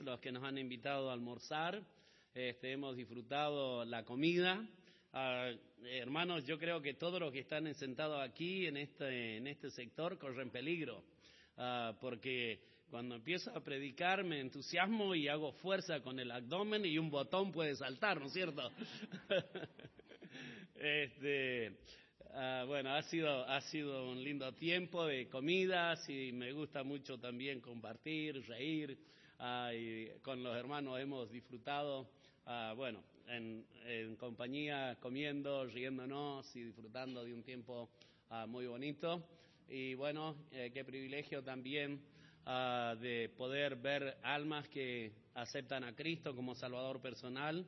los que nos han invitado a almorzar. Este, hemos disfrutado la comida. Ah, hermanos, yo creo que todos los que están sentados aquí en este, en este sector corren peligro, ah, porque cuando empiezo a predicar me entusiasmo y hago fuerza con el abdomen y un botón puede saltar, ¿no es cierto? este, Ah, bueno, ha sido, ha sido un lindo tiempo de comidas y me gusta mucho también compartir, reír. Ah, y con los hermanos hemos disfrutado, ah, bueno, en, en, compañía, comiendo, riéndonos y disfrutando de un tiempo muy bonito. Y bueno, eh, qué privilegio también de poder ver almas que aceptan a Cristo como Salvador personal.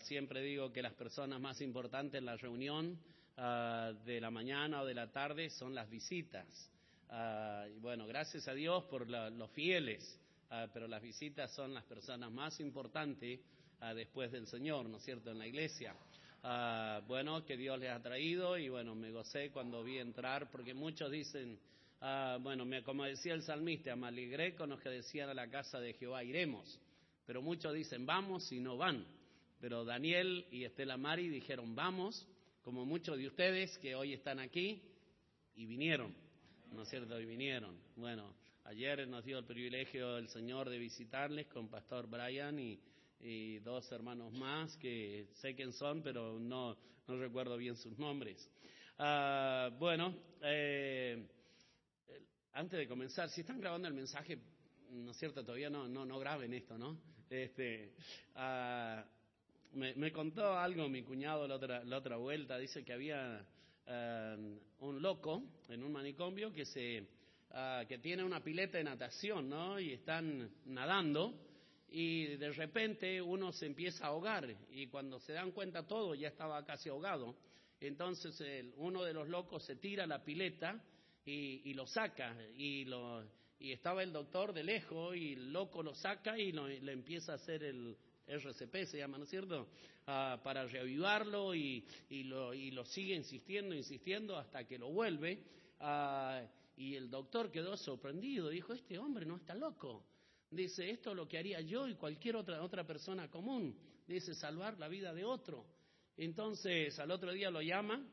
siempre digo que las personas más importantes en la reunión de la mañana o de la tarde son las visitas. Uh, y bueno, gracias a Dios por la, los fieles, uh, pero las visitas son las personas más importantes después del Señor, ¿no es cierto?, en la iglesia. bueno, que Dios les ha traído y bueno, me gocé cuando vi entrar, porque muchos dicen, bueno, me, como decía el salmista, me alegré con los que decían a la casa de Jehová, iremos. Pero muchos dicen, vamos y no van. Pero Daniel y Estela Mari dijeron, vamos como muchos de ustedes que hoy están aquí y vinieron, ¿no es cierto? Y vinieron. Bueno, ayer nos dio el privilegio el Señor de visitarles con Pastor Brian y, dos hermanos más que sé quién son, pero no, no recuerdo bien sus nombres. Uh, bueno, eh, antes de comenzar, si están grabando el mensaje, ¿no es cierto? Todavía no, no, no graben esto, ¿no? Este, me, me, contó algo mi cuñado la otra, la otra vuelta, dice que había uh, un loco en un manicomio que, se, uh, que tiene una pileta de natación, ¿no? Y están nadando y de repente uno se empieza a ahogar y cuando se dan cuenta todo ya estaba casi ahogado. Entonces el, uno de los locos se tira la pileta y, lo saca y lo, y estaba el doctor de lejos y el loco lo saca y lo, le empieza a hacer el, RCP se llama, ¿no es cierto? Uh, para reavivarlo y, y, lo, y lo sigue insistiendo, insistiendo hasta que lo vuelve. Uh, y el doctor quedó sorprendido, dijo, este hombre no está loco. Dice, esto es lo que haría yo y cualquier otra, otra persona común. Dice, salvar la vida de otro. Entonces, al otro día lo llama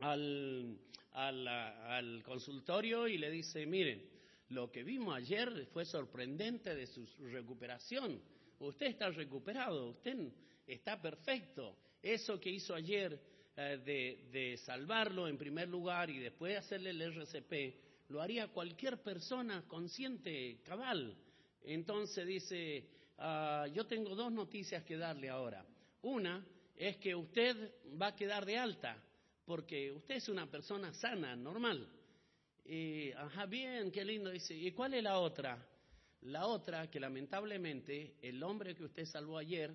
al, al, al consultorio y le dice, miren, lo que vimos ayer fue sorprendente de su recuperación usted está recuperado, usted está perfecto. Eso que hizo ayer de, de, salvarlo en primer lugar y después hacerle el RCP, lo haría cualquier persona consciente, cabal. Entonces dice, uh, yo tengo dos noticias que darle ahora. Una es que usted va a quedar de alta, porque usted es una persona sana, normal. Y, ajá, bien, qué lindo. Dice, ¿y cuál es la otra? La otra, que lamentablemente el hombre que usted salvó ayer,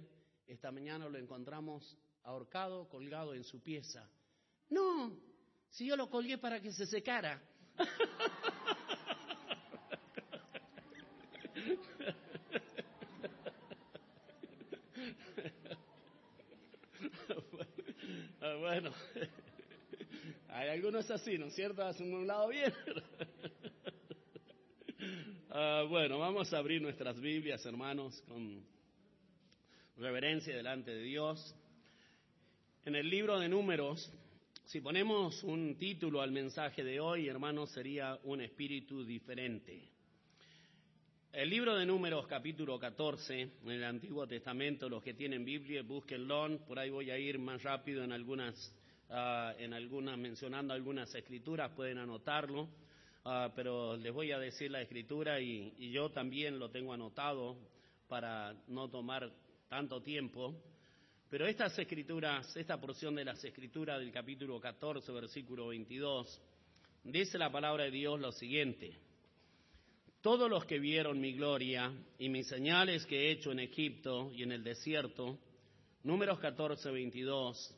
esta mañana lo encontramos ahorcado, colgado en su pieza. No, si yo lo colgué para que se secara. bueno, hay algunos así, ¿no es cierto? Hacen un lado bien. Uh, bueno, vamos a abrir nuestras Biblias, hermanos, con reverencia delante de Dios. En el libro de números, si ponemos un título al mensaje de hoy, hermanos, sería un espíritu diferente. El libro de números, capítulo 14, en el Antiguo Testamento, los que tienen Biblia, búsquenlo, por ahí voy a ir más rápido en algunas, uh, en algunas, mencionando algunas escrituras, pueden anotarlo. Uh, pero les voy a decir la escritura y, yo también lo tengo anotado para no tomar tanto tiempo. Pero estas escrituras, esta porción de las escrituras del capítulo 14, versículo 22, dice la palabra de Dios lo siguiente. Todos los que vieron mi gloria y mis señales que he hecho en Egipto y en el desierto, números 14, 22,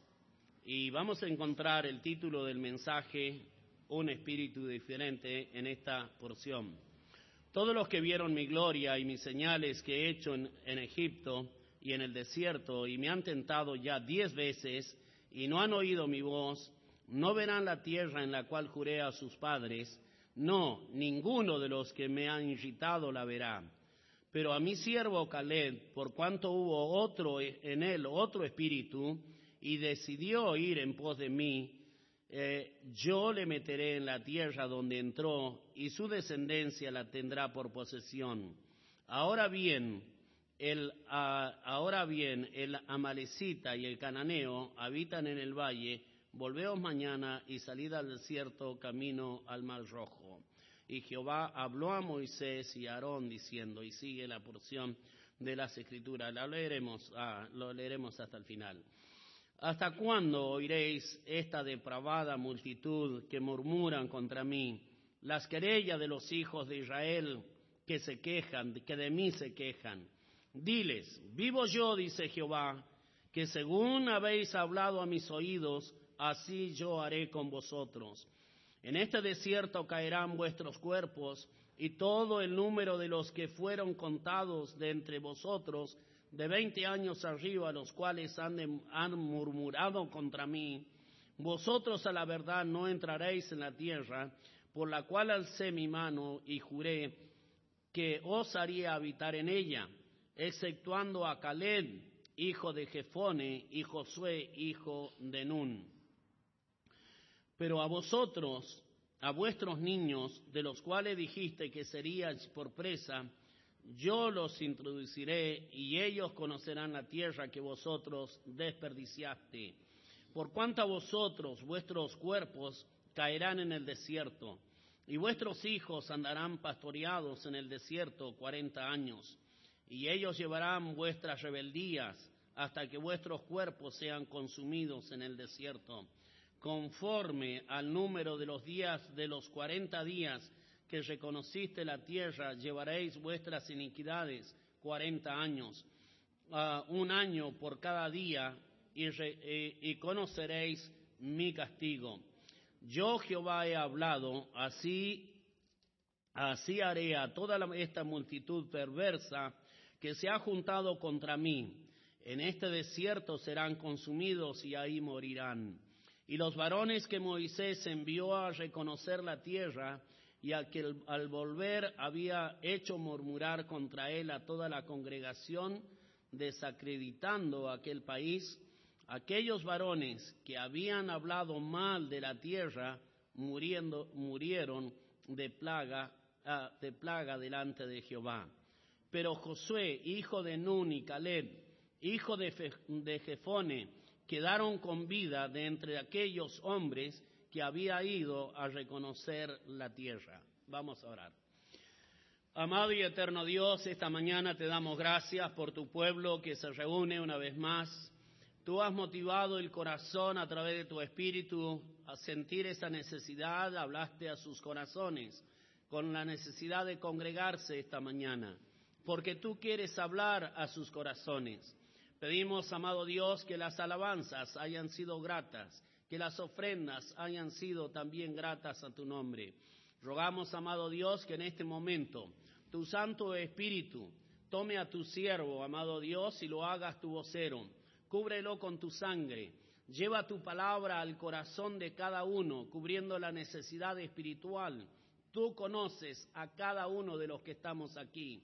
y vamos a encontrar el título del mensaje un espíritu diferente en esta porción. Todos los que vieron mi gloria y mis señales que he hecho en, en, Egipto y en el desierto y me han tentado ya diez veces y no han oído mi voz, no verán la tierra en la cual juré a sus padres, no, ninguno de los que me han irritado la verá. Pero a mi siervo Caleb, por cuanto hubo otro en él, otro espíritu, y decidió ir en pos de mí, eh, yo le meteré en la tierra donde entró, y su descendencia la tendrá por posesión. Ahora bien, el, ahora bien, el amalecita y el cananeo habitan en el valle, volveos mañana y salid al desierto camino al mar rojo. Y Jehová habló a Moisés y a Aarón diciendo, y sigue la porción de las escrituras, la leeremos, ah, lo leeremos hasta el final. ¿Hasta cuándo oiréis esta depravada multitud que murmuran contra mí? Las querellas de los hijos de Israel que se quejan, que de mí se quejan. Diles, vivo yo, dice Jehová, que según habéis hablado a mis oídos, así yo haré con vosotros. En este desierto caerán vuestros cuerpos, y todo el número de los que fueron contados de entre vosotros, de veinte años arriba, los cuales han, han murmurado contra mí, vosotros a la verdad no entraréis en la tierra, por la cual alcé mi mano y juré que os haría habitar en ella, exceptuando a Caleb, hijo de Jefone, y Josué, hijo de Nun. Pero a vosotros, a vuestros niños, de los cuales dijiste que seríais por presa, yo los introduciré y ellos conocerán la tierra que vosotros desperdiciaste. Por cuanto a vosotros, vuestros cuerpos caerán en el desierto, y vuestros hijos andarán pastoreados en el desierto cuarenta años, y ellos llevarán vuestras rebeldías hasta que vuestros cuerpos sean consumidos en el desierto, conforme al número de los días de los cuarenta días que reconociste la tierra, llevaréis vuestras iniquidades cuarenta años, un año por cada día, y, y conoceréis mi castigo. Yo Jehová he hablado, así, así haré a toda esta multitud perversa que se ha juntado contra mí. En este desierto serán consumidos y ahí morirán. Y los varones que Moisés envió a reconocer la tierra y a que al volver había hecho murmurar contra él a toda la congregación, desacreditando aquel país, aquellos varones que habían hablado mal de la tierra muriendo, murieron de plaga, ah, de plaga delante de Jehová. Pero Josué, hijo de Nun y Caleb, hijo de, de Jefone, quedaron con vida de entre aquellos hombres que había ido a reconocer la tierra. Vamos a orar. Amado y eterno Dios, esta mañana te damos gracias por tu pueblo que se reúne una vez más Tú has motivado el corazón a través de tu espíritu a sentir esa necesidad, hablaste a sus corazones con la necesidad de congregarse esta mañana, porque tú quieres hablar a sus corazones. Pedimos, amado Dios, que las alabanzas hayan sido gratas, que las ofrendas hayan sido también gratas a tu nombre. Rogamos, amado Dios, que en este momento tu Santo Espíritu tome a tu siervo, amado Dios, y lo hagas tu vocero cúbrelo con tu sangre. Lleva tu palabra al corazón de cada uno, cubriendo la necesidad espiritual. Tú conoces a cada uno de los que estamos aquí.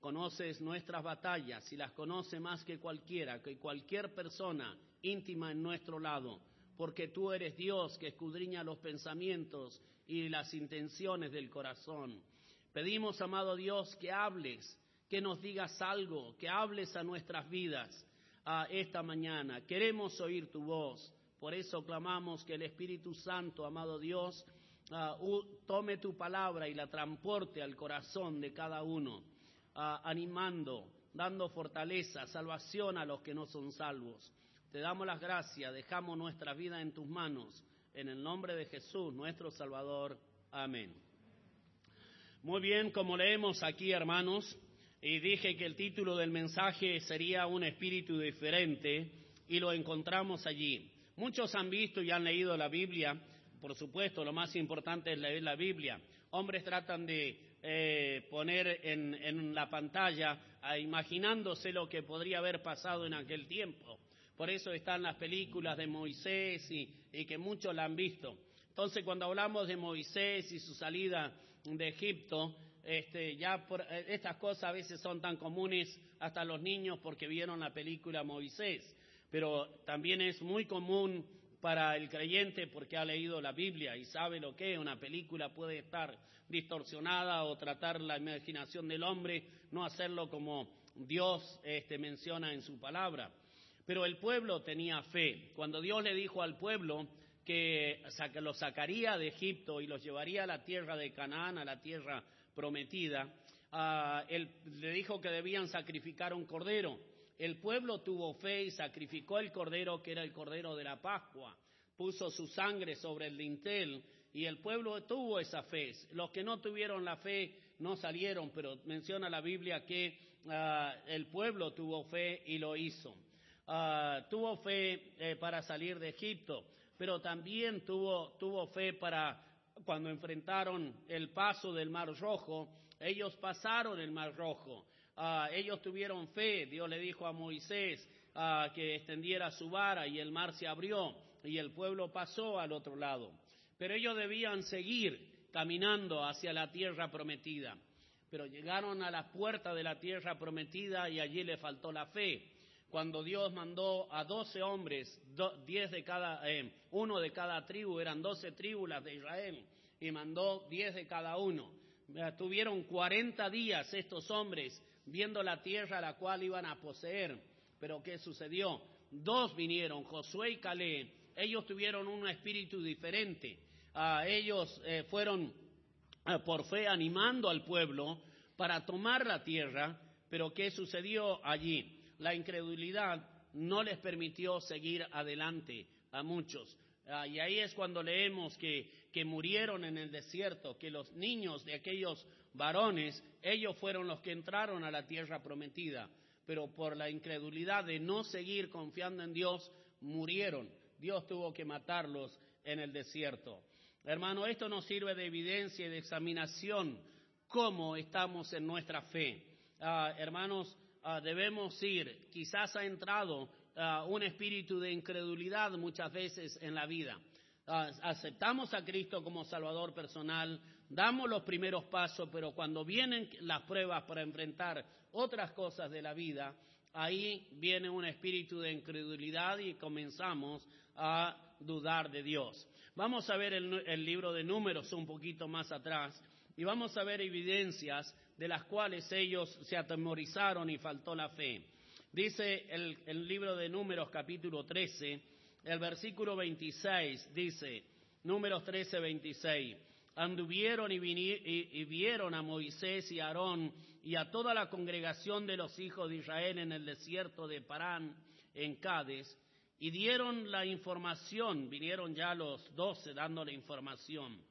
Conoces nuestras batallas y las conoce más que cualquiera, que cualquier persona íntima en nuestro lado, porque tú eres Dios que escudriña los pensamientos y las intenciones del corazón. Pedimos, amado Dios, que hables, que nos digas algo, que hables a nuestras vidas esta mañana. Queremos oír tu voz. Por eso clamamos que el Espíritu Santo, amado Dios, ah, tome tu palabra y la transporte al corazón de cada uno, animando, dando fortaleza, salvación a los que no son salvos. Te damos las gracias, dejamos nuestra vida en tus manos. En el nombre de Jesús, nuestro Salvador. Amén. Muy bien, como leemos aquí, hermanos, y dije que el título del mensaje sería Un espíritu diferente y lo encontramos allí. Muchos han visto y han leído la Biblia, por supuesto, lo más importante es leer la Biblia. Hombres tratan de eh, poner en, la pantalla imaginándose lo que podría haber pasado en aquel tiempo. Por eso están las películas de Moisés y, y que muchos la han visto. Entonces, cuando hablamos de Moisés y su salida de Egipto, este, ya eh, estas cosas a veces son tan comunes hasta los niños porque vieron la película Moisés, pero también es muy común para el creyente porque ha leído la Biblia y sabe lo que una película puede estar distorsionada o tratar la imaginación del hombre, no hacerlo como Dios este, menciona en su palabra. Pero el pueblo tenía fe. Cuando Dios le dijo al pueblo que lo sacaría de Egipto y los llevaría a la tierra de Canaán, a la tierra prometida, ah, él le dijo que debían sacrificar un cordero. El pueblo tuvo fe y sacrificó el cordero que era el cordero de la Pascua. Puso su sangre sobre el dintel y el pueblo tuvo esa fe. Los que no tuvieron la fe no salieron, pero menciona la Biblia que ah, el pueblo tuvo fe y lo hizo. Ah, tuvo fe eh, para salir de Egipto, pero también tuvo, tuvo fe para cuando enfrentaron el paso del Mar Rojo, ellos pasaron el Mar Rojo. Ah, ellos tuvieron fe, Dios le dijo a Moisés que extendiera su vara y el mar se abrió y el pueblo pasó al otro lado. Pero ellos debían seguir caminando hacia la tierra prometida. Pero llegaron a la puerta de la tierra prometida y allí le faltó la fe. Cuando Dios mandó a doce hombres, diez de cada, eh, uno de cada tribu, eran doce tribus de Israel, y mandó diez de cada uno. Tuvieron cuarenta días estos hombres viendo la tierra la cual iban a poseer. Pero ¿qué sucedió? Dos vinieron, Josué y Caleb. Ellos tuvieron un espíritu diferente ellos eh, fueron eh, por fe animando al pueblo para tomar la tierra, pero ¿qué sucedió allí? La incredulidad no les permitió seguir adelante a muchos. Ah, y ahí es cuando leemos que, que murieron en el desierto, que los niños de aquellos varones, ellos fueron los que entraron a la tierra prometida, pero por la incredulidad de no seguir confiando en Dios, murieron. Dios tuvo que matarlos en el desierto. Hermano, esto nos sirve de evidencia y de examinación cómo estamos en nuestra fe. Ah, hermanos, ah, debemos ir, quizás ha entrado ah, un espíritu de incredulidad muchas veces en la vida. aceptamos a Cristo como Salvador personal, damos los primeros pasos, pero cuando vienen las pruebas para enfrentar otras cosas de la vida, ahí viene un espíritu de incredulidad y comenzamos a dudar de Dios. Vamos a ver el, libro de números un poquito más atrás y vamos a ver evidencias de las cuales ellos se atemorizaron y faltó la fe. Dice el, libro de números capítulo 13, el versículo 26, dice, números 13, 26, anduvieron y, y, vieron a Moisés y a Aarón y a toda la congregación de los hijos de Israel en el desierto de Parán, en Cádiz, y dieron la información, vinieron ya los doce dando la información,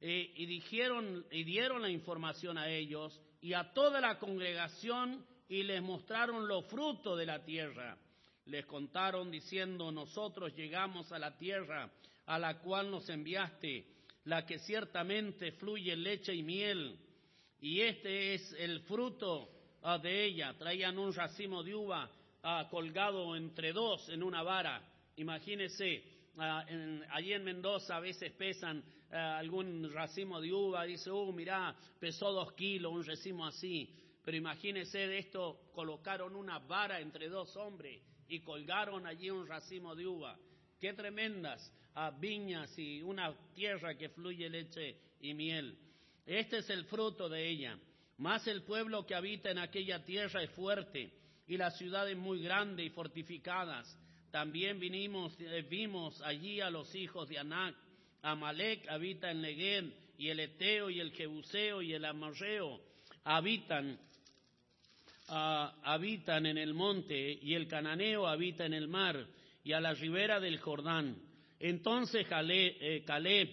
eh, y dijeron, y dieron la información a ellos y a toda la congregación y les mostraron los frutos de la tierra. Les contaron diciendo, nosotros llegamos a la tierra a la cual nos enviaste, la que ciertamente fluye leche y miel, y este es el fruto ah, de ella. Traían un racimo de uva colgado entre dos en una vara. Imagínese, ah, allí en Mendoza a veces pesan ah, algún racimo de uva, dice, oh, mirá, pesó dos kilos, un racimo así. Pero imagínese de esto, colocaron una vara entre dos hombres y colgaron allí un racimo de uva. Qué tremendas ah, viñas y una tierra que fluye leche y miel. Este es el fruto de ella. Más el pueblo que habita en aquella tierra es fuerte y las ciudades muy grandes y fortificadas. También vinimos, eh, vimos allí a los hijos de Anac. Amalek habita en Negev, y el Eteo, y el Jebuseo, y el Amorreo habitan, habitan en el monte, y el Cananeo habita en el mar, y a la ribera del Jordán. Entonces eh, Caleb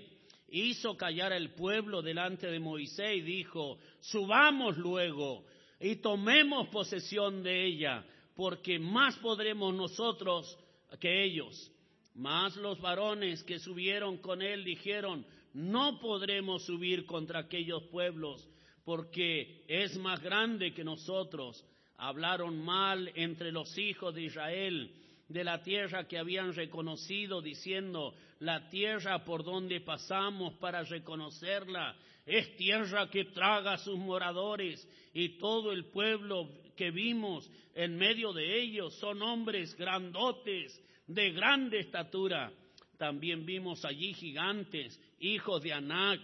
hizo callar al pueblo delante de Moisés y dijo, subamos luego y tomemos posesión de ella, porque más podremos nosotros que ellos. Más los varones que subieron con él dijeron, no podremos subir contra aquellos pueblos, porque es más grande que nosotros. Hablaron mal entre los hijos de Israel de la tierra que habían reconocido, diciendo, la tierra por donde pasamos para reconocerla es tierra que traga a sus moradores y todo el pueblo que vimos en medio de ellos son hombres grandotes, de grande estatura. También vimos allí gigantes, hijos de Anac,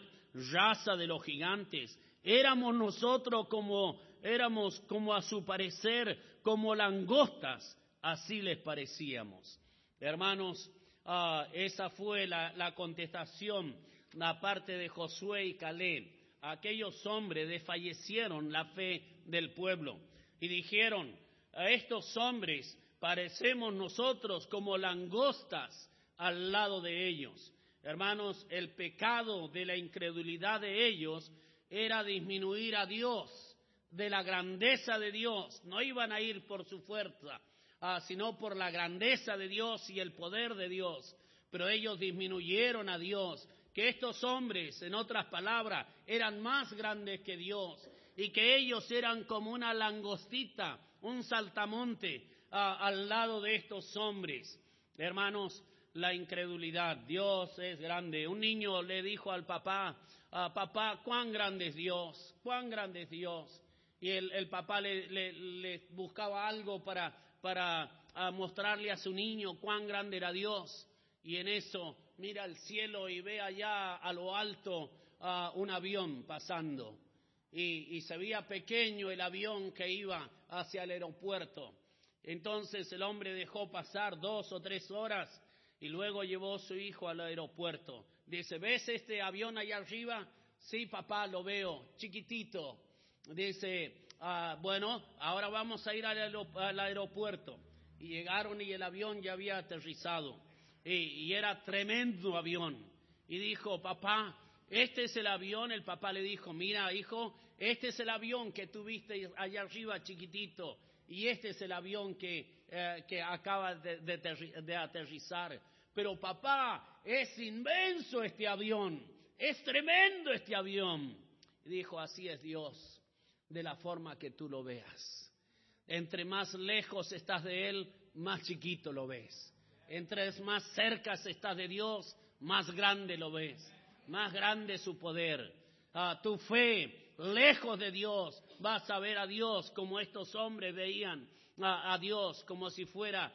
raza de los gigantes. Éramos nosotros como éramos como a su parecer como langostas, así les parecíamos. Hermanos, ah, esa fue la, la contestación, la parte de Josué y Caleb. Aquellos hombres desfallecieron la fe del pueblo y dijeron, a estos hombres parecemos nosotros como langostas al lado de ellos. Hermanos, el pecado de la incredulidad de ellos era disminuir a Dios, de la grandeza de Dios. No iban a ir por su fuerza, ah, sino por la grandeza de Dios y el poder de Dios. Pero ellos disminuyeron a Dios, que estos hombres, en otras palabras, eran más grandes que Dios y que ellos eran como una langostita, un saltamonte ah, al lado de estos hombres. Hermanos, la incredulidad. Dios es grande. Un niño le dijo al papá, ah, papá, cuán grande es Dios, cuán grande es Dios. Y el, papá le, buscaba algo para, para ah, mostrarle a su niño cuán grande era Dios. Y en eso mira al cielo y ve allá a lo alto uh, un avión pasando. Y, y se veía pequeño el avión que iba hacia el aeropuerto. Entonces el hombre dejó pasar dos o tres horas y luego llevó a su hijo al aeropuerto. Dice, ¿ves este avión allá arriba? Sí, papá, lo veo, chiquitito. Dice, ah, bueno, ahora vamos a ir al, aeropuerto. Y llegaron y el avión ya había aterrizado. Y, era tremendo avión. Y dijo, papá, este es el avión. El papá le dijo, mira, hijo, este es el avión que tuviste allá arriba, chiquitito. Y este es el avión que, eh, que acaba de, aterrizar. Pero papá, es inmenso este avión, es tremendo este avión. Dijo, así es Dios, de la forma que tú lo veas. Entre más lejos estás de Él, más chiquito lo ves. Entre más cerca estás de Dios, más grande lo ves. Más grande su poder. Ah, tu fe, lejos de Dios, vas a ver a Dios como estos hombres veían a, Dios, como si fuera,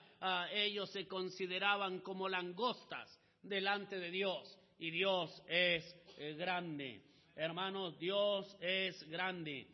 ellos se consideraban como langostas delante de Dios. Y Dios es eh, grande. Hermanos, Dios es grande.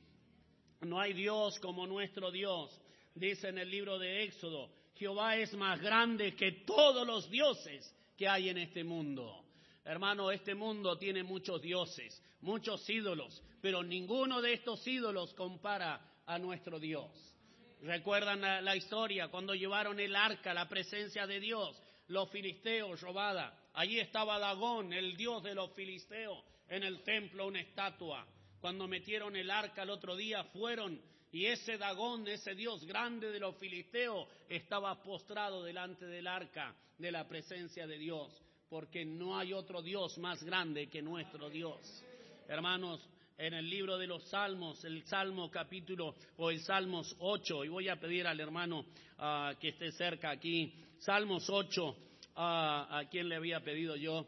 No hay Dios como nuestro Dios. Dice en el libro de Éxodo, Jehová es más grande que todos los dioses que hay en este mundo. Hermano, este mundo tiene muchos dioses, muchos ídolos, pero ninguno de estos ídolos compara a nuestro Dios. Recuerdan la, historia cuando llevaron el arca, la presencia de Dios, los filisteos robada. Allí estaba Dagón, el dios de los filisteos, en el templo una estatua. Cuando metieron el arca el otro día fueron y ese Dagón, ese dios grande de los filisteos, estaba postrado delante del arca de la presencia de Dios, porque no hay otro dios más grande que nuestro Dios. Hermanos, en el libro de los Salmos, el Salmo capítulo o el Salmos 8, y voy a pedir al hermano ah, que esté cerca aquí, Salmos 8, ah, a quien le había pedido yo.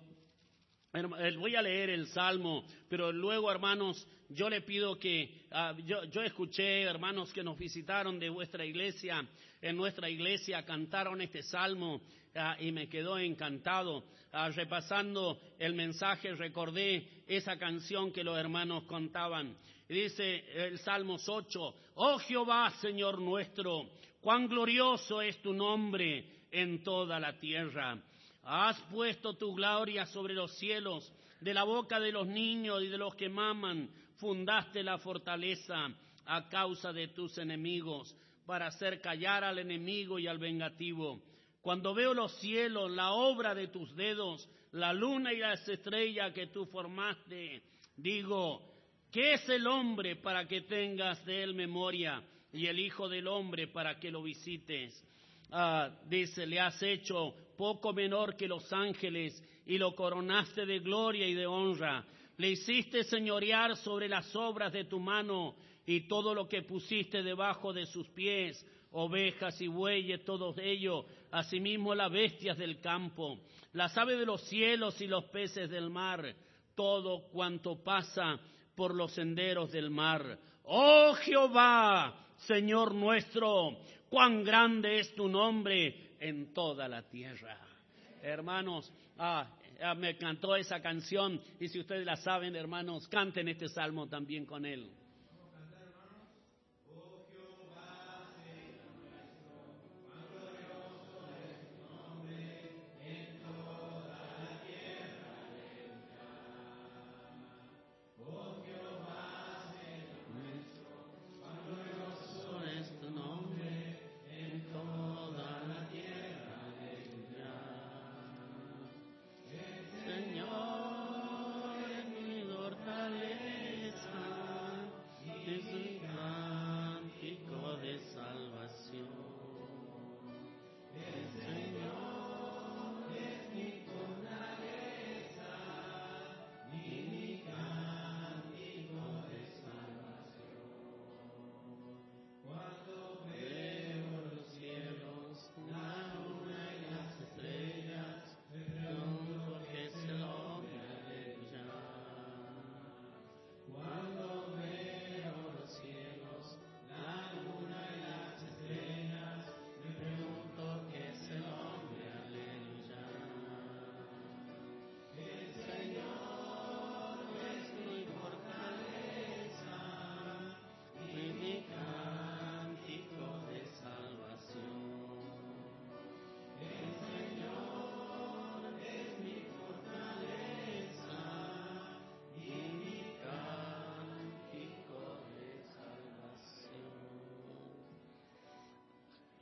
Eh, voy a leer el Salmo, pero luego, hermanos, yo le pido que, ah, yo, yo escuché, hermanos, que nos visitaron de vuestra iglesia, en nuestra iglesia cantaron este Salmo y me quedó encantado. Repasando el mensaje, recordé esa canción que los hermanos contaban. Dice el Salmos 8, Oh Jehová, Señor nuestro, cuán glorioso es tu nombre en toda la tierra. Has puesto tu gloria sobre los cielos, de la boca de los niños y de los que maman, fundaste la fortaleza a causa de tus enemigos, para hacer callar al enemigo y al vengativo. Cuando veo los cielos, la obra de tus dedos, la luna y las estrellas que tú formaste, digo, ¿qué es el hombre para que tengas de él memoria y el Hijo del Hombre para que lo visites? Ah, dice, le has hecho poco menor que los ángeles y lo coronaste de gloria y de honra. Le hiciste señorear sobre las obras de tu mano y todo lo que pusiste debajo de sus pies ovejas y bueyes, todos ellos, asimismo las bestias del campo, las aves de los cielos y los peces del mar, todo cuanto pasa por los senderos del mar. Oh Jehová, Señor nuestro, cuán grande es tu nombre en toda la tierra. Hermanos, ah, ah me cantó esa canción y si ustedes la saben, hermanos, canten este salmo también con él.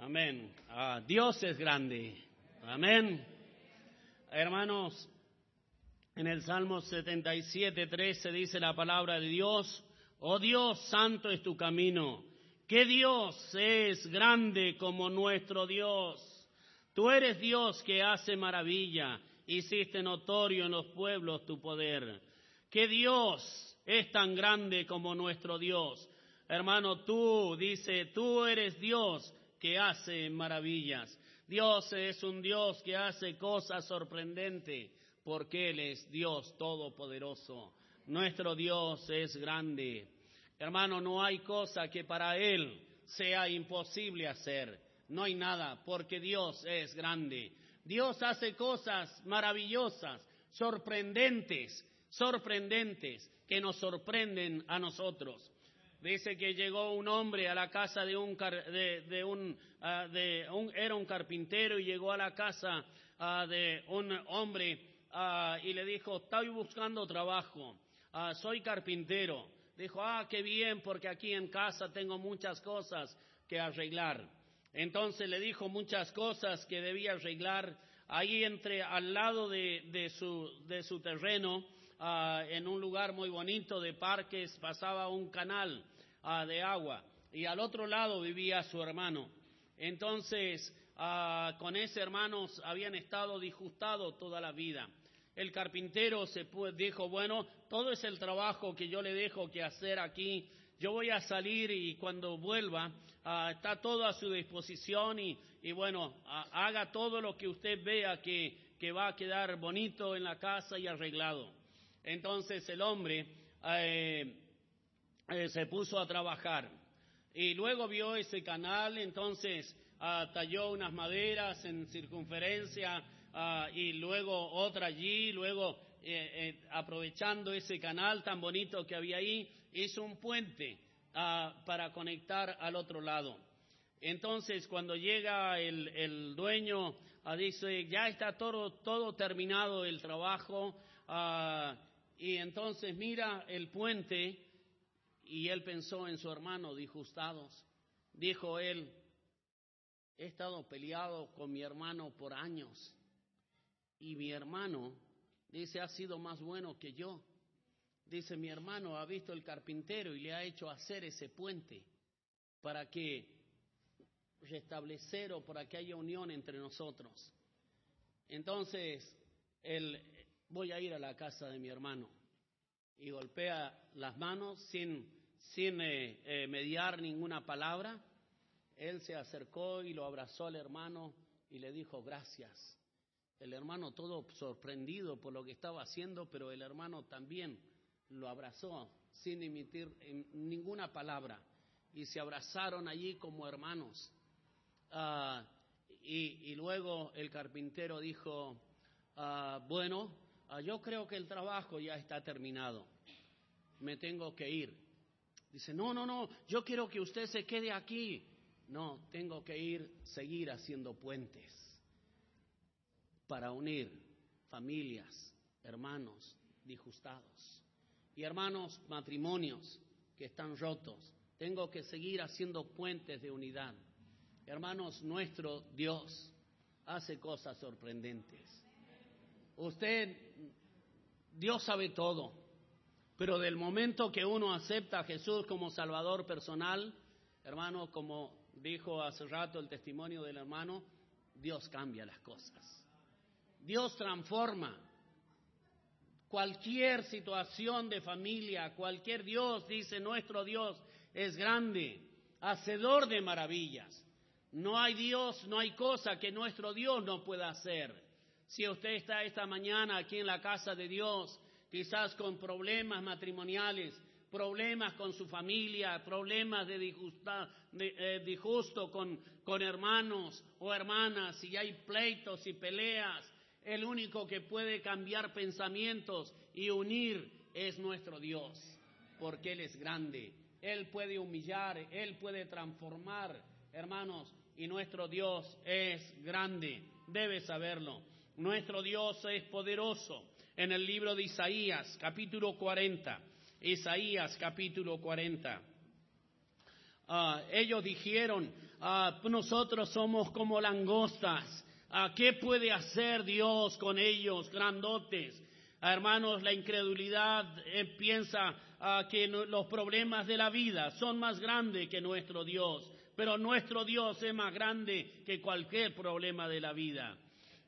Amén. Ah, Dios es grande. Amén. Hermanos, en el Salmo 77, 13 dice la palabra de Dios, oh Dios, santo es tu camino. Que Dios es grande como nuestro Dios. Tú eres Dios que hace maravilla. Hiciste notorio en los pueblos tu poder. Que Dios es tan grande como nuestro Dios. Hermano, tú, dice, tú eres Dios que hace maravillas. Dios es un Dios que hace cosas sorprendentes porque Él es Dios todopoderoso. Nuestro Dios es grande. Hermano, no hay cosa que para Él sea imposible hacer. No hay nada porque Dios es grande. Dios hace cosas maravillosas, sorprendentes, sorprendentes, que nos sorprenden a nosotros. Dice que llegó un hombre a la casa de un, ah, de un, era un carpintero y llegó a la casa ah, de un hombre ah, y le dijo, estoy buscando trabajo, soy carpintero. Dijo, ah, qué bien, porque aquí en casa tengo muchas cosas que arreglar. Entonces le dijo muchas cosas que debía arreglar. Ahí entre al lado de, su, de su terreno Ah, en un lugar muy bonito de parques, pasaba un canal ah, de agua y al otro lado vivía su hermano. Entonces, ah, con ese hermano habían estado disgustados toda la vida. El carpintero se dijo, bueno, todo es el trabajo que yo le dejo que hacer aquí. Yo voy a salir y cuando vuelva está todo a su disposición y, y bueno, haga todo lo que usted vea que, que va a quedar bonito en la casa y arreglado. Entonces el hombre eh, eh, se puso a trabajar y luego vio ese canal, entonces ah, talló unas maderas en circunferencia ah, y luego otra allí, luego eh, aprovechando ese canal tan bonito que había ahí, hizo un puente ah, para conectar al otro lado. Entonces, cuando llega el, el dueño, dice, ya está todo, todo terminado el trabajo, y entonces mira el puente y él pensó en su hermano disgustados. Dijo él, he estado peleado con mi hermano por años y mi hermano, dice, ha sido más bueno que yo. Dice, mi hermano ha visto el carpintero y le ha hecho hacer ese puente para que restablecer o para que haya unión entre nosotros. Entonces, el, voy a ir a la casa de mi hermano. Y golpea las manos sin, sin eh, eh, mediar ninguna palabra. Él se acercó y lo abrazó al hermano y le dijo gracias. El hermano todo sorprendido por lo que estaba haciendo, pero el hermano también lo abrazó sin emitir ninguna palabra y se abrazaron allí como hermanos. Ah, y, luego el carpintero dijo, ah, bueno, ah, yo creo que el trabajo ya está terminado, me tengo que ir. Dice, no, no, no, yo quiero que usted se quede aquí. No, tengo que ir, seguir haciendo puentes para unir familias, hermanos disgustados y hermanos matrimonios que están rotos. Tengo que seguir haciendo puentes de unidad. Hermanos, nuestro Dios hace cosas sorprendentes. Usted, Dios sabe todo, pero del momento que uno acepta a Jesús como Salvador personal, hermano, como dijo hace rato el testimonio del hermano, Dios cambia las cosas. Dios transforma cualquier situación de familia, cualquier Dios, dice nuestro Dios, es grande, hacedor de maravillas. No hay Dios, no hay cosa que nuestro Dios no pueda hacer. Si usted está esta mañana aquí en la casa de Dios, quizás con problemas matrimoniales, problemas con su familia, problemas de, eh, disgusto con, con hermanos o hermanas, si hay pleitos y peleas, el único que puede cambiar pensamientos y unir es nuestro Dios, porque Él es grande. Él puede humillar, Él puede transformar, hermanos, y nuestro Dios es grande, debe saberlo. Nuestro Dios es poderoso. En el libro de Isaías, capítulo 40, Isaías, capítulo 40. Ah, ellos dijeron, ah, nosotros somos como langostas. Ah, ¿Qué puede hacer Dios con ellos, grandotes? hermanos, la incredulidad eh, piensa que los problemas de la vida son más grandes que nuestro Dios pero nuestro Dios es más grande que cualquier problema de la vida.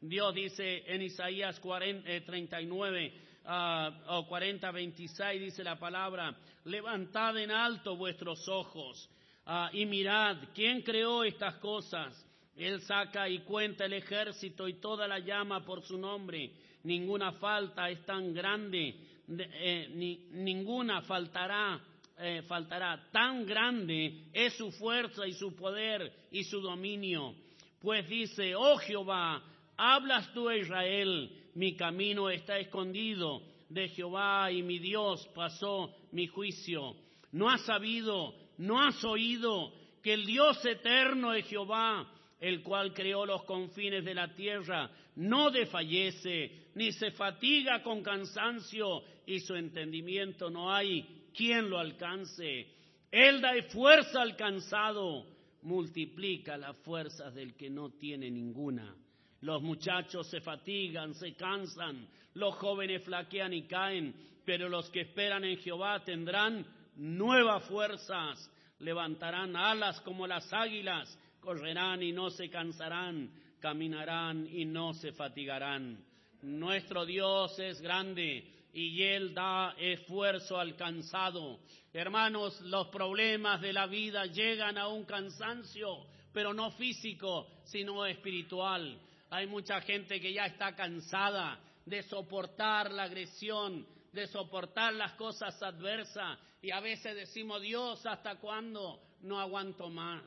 Dios dice en Isaías 40, 39 eh, ah, o 40, 26, dice la palabra, levantad en alto vuestros ojos ah, y mirad, ¿quién creó estas cosas? Él saca y cuenta el ejército y toda la llama por su nombre. Ninguna falta es tan grande, eh, ni, ninguna faltará eh, faltará. Tan grande es su fuerza y su poder y su dominio. Pues dice, oh Jehová, hablas tú a Israel, mi camino está escondido de Jehová y mi Dios pasó mi juicio. No has sabido, no has oído que el Dios eterno es Jehová, el cual creó los confines de la tierra, no desfallece, ni se fatiga con cansancio, y su entendimiento no hay quien lo alcance. Él da fuerza al cansado, multiplica las fuerzas del que no tiene ninguna. Los muchachos se fatigan, se cansan, los jóvenes flaquean y caen, pero los que esperan en Jehová tendrán nuevas fuerzas, levantarán alas como las águilas, correrán y no se cansarán, caminarán y no se fatigarán. Nuestro Dios es grande, y Él da esfuerzo al cansado. Hermanos, los problemas de la vida llegan a un cansancio, pero no físico, sino espiritual. Hay mucha gente que ya está cansada de soportar la agresión, de soportar las cosas adversas. Y a veces decimos, Dios, ¿hasta cuándo? No aguanto más,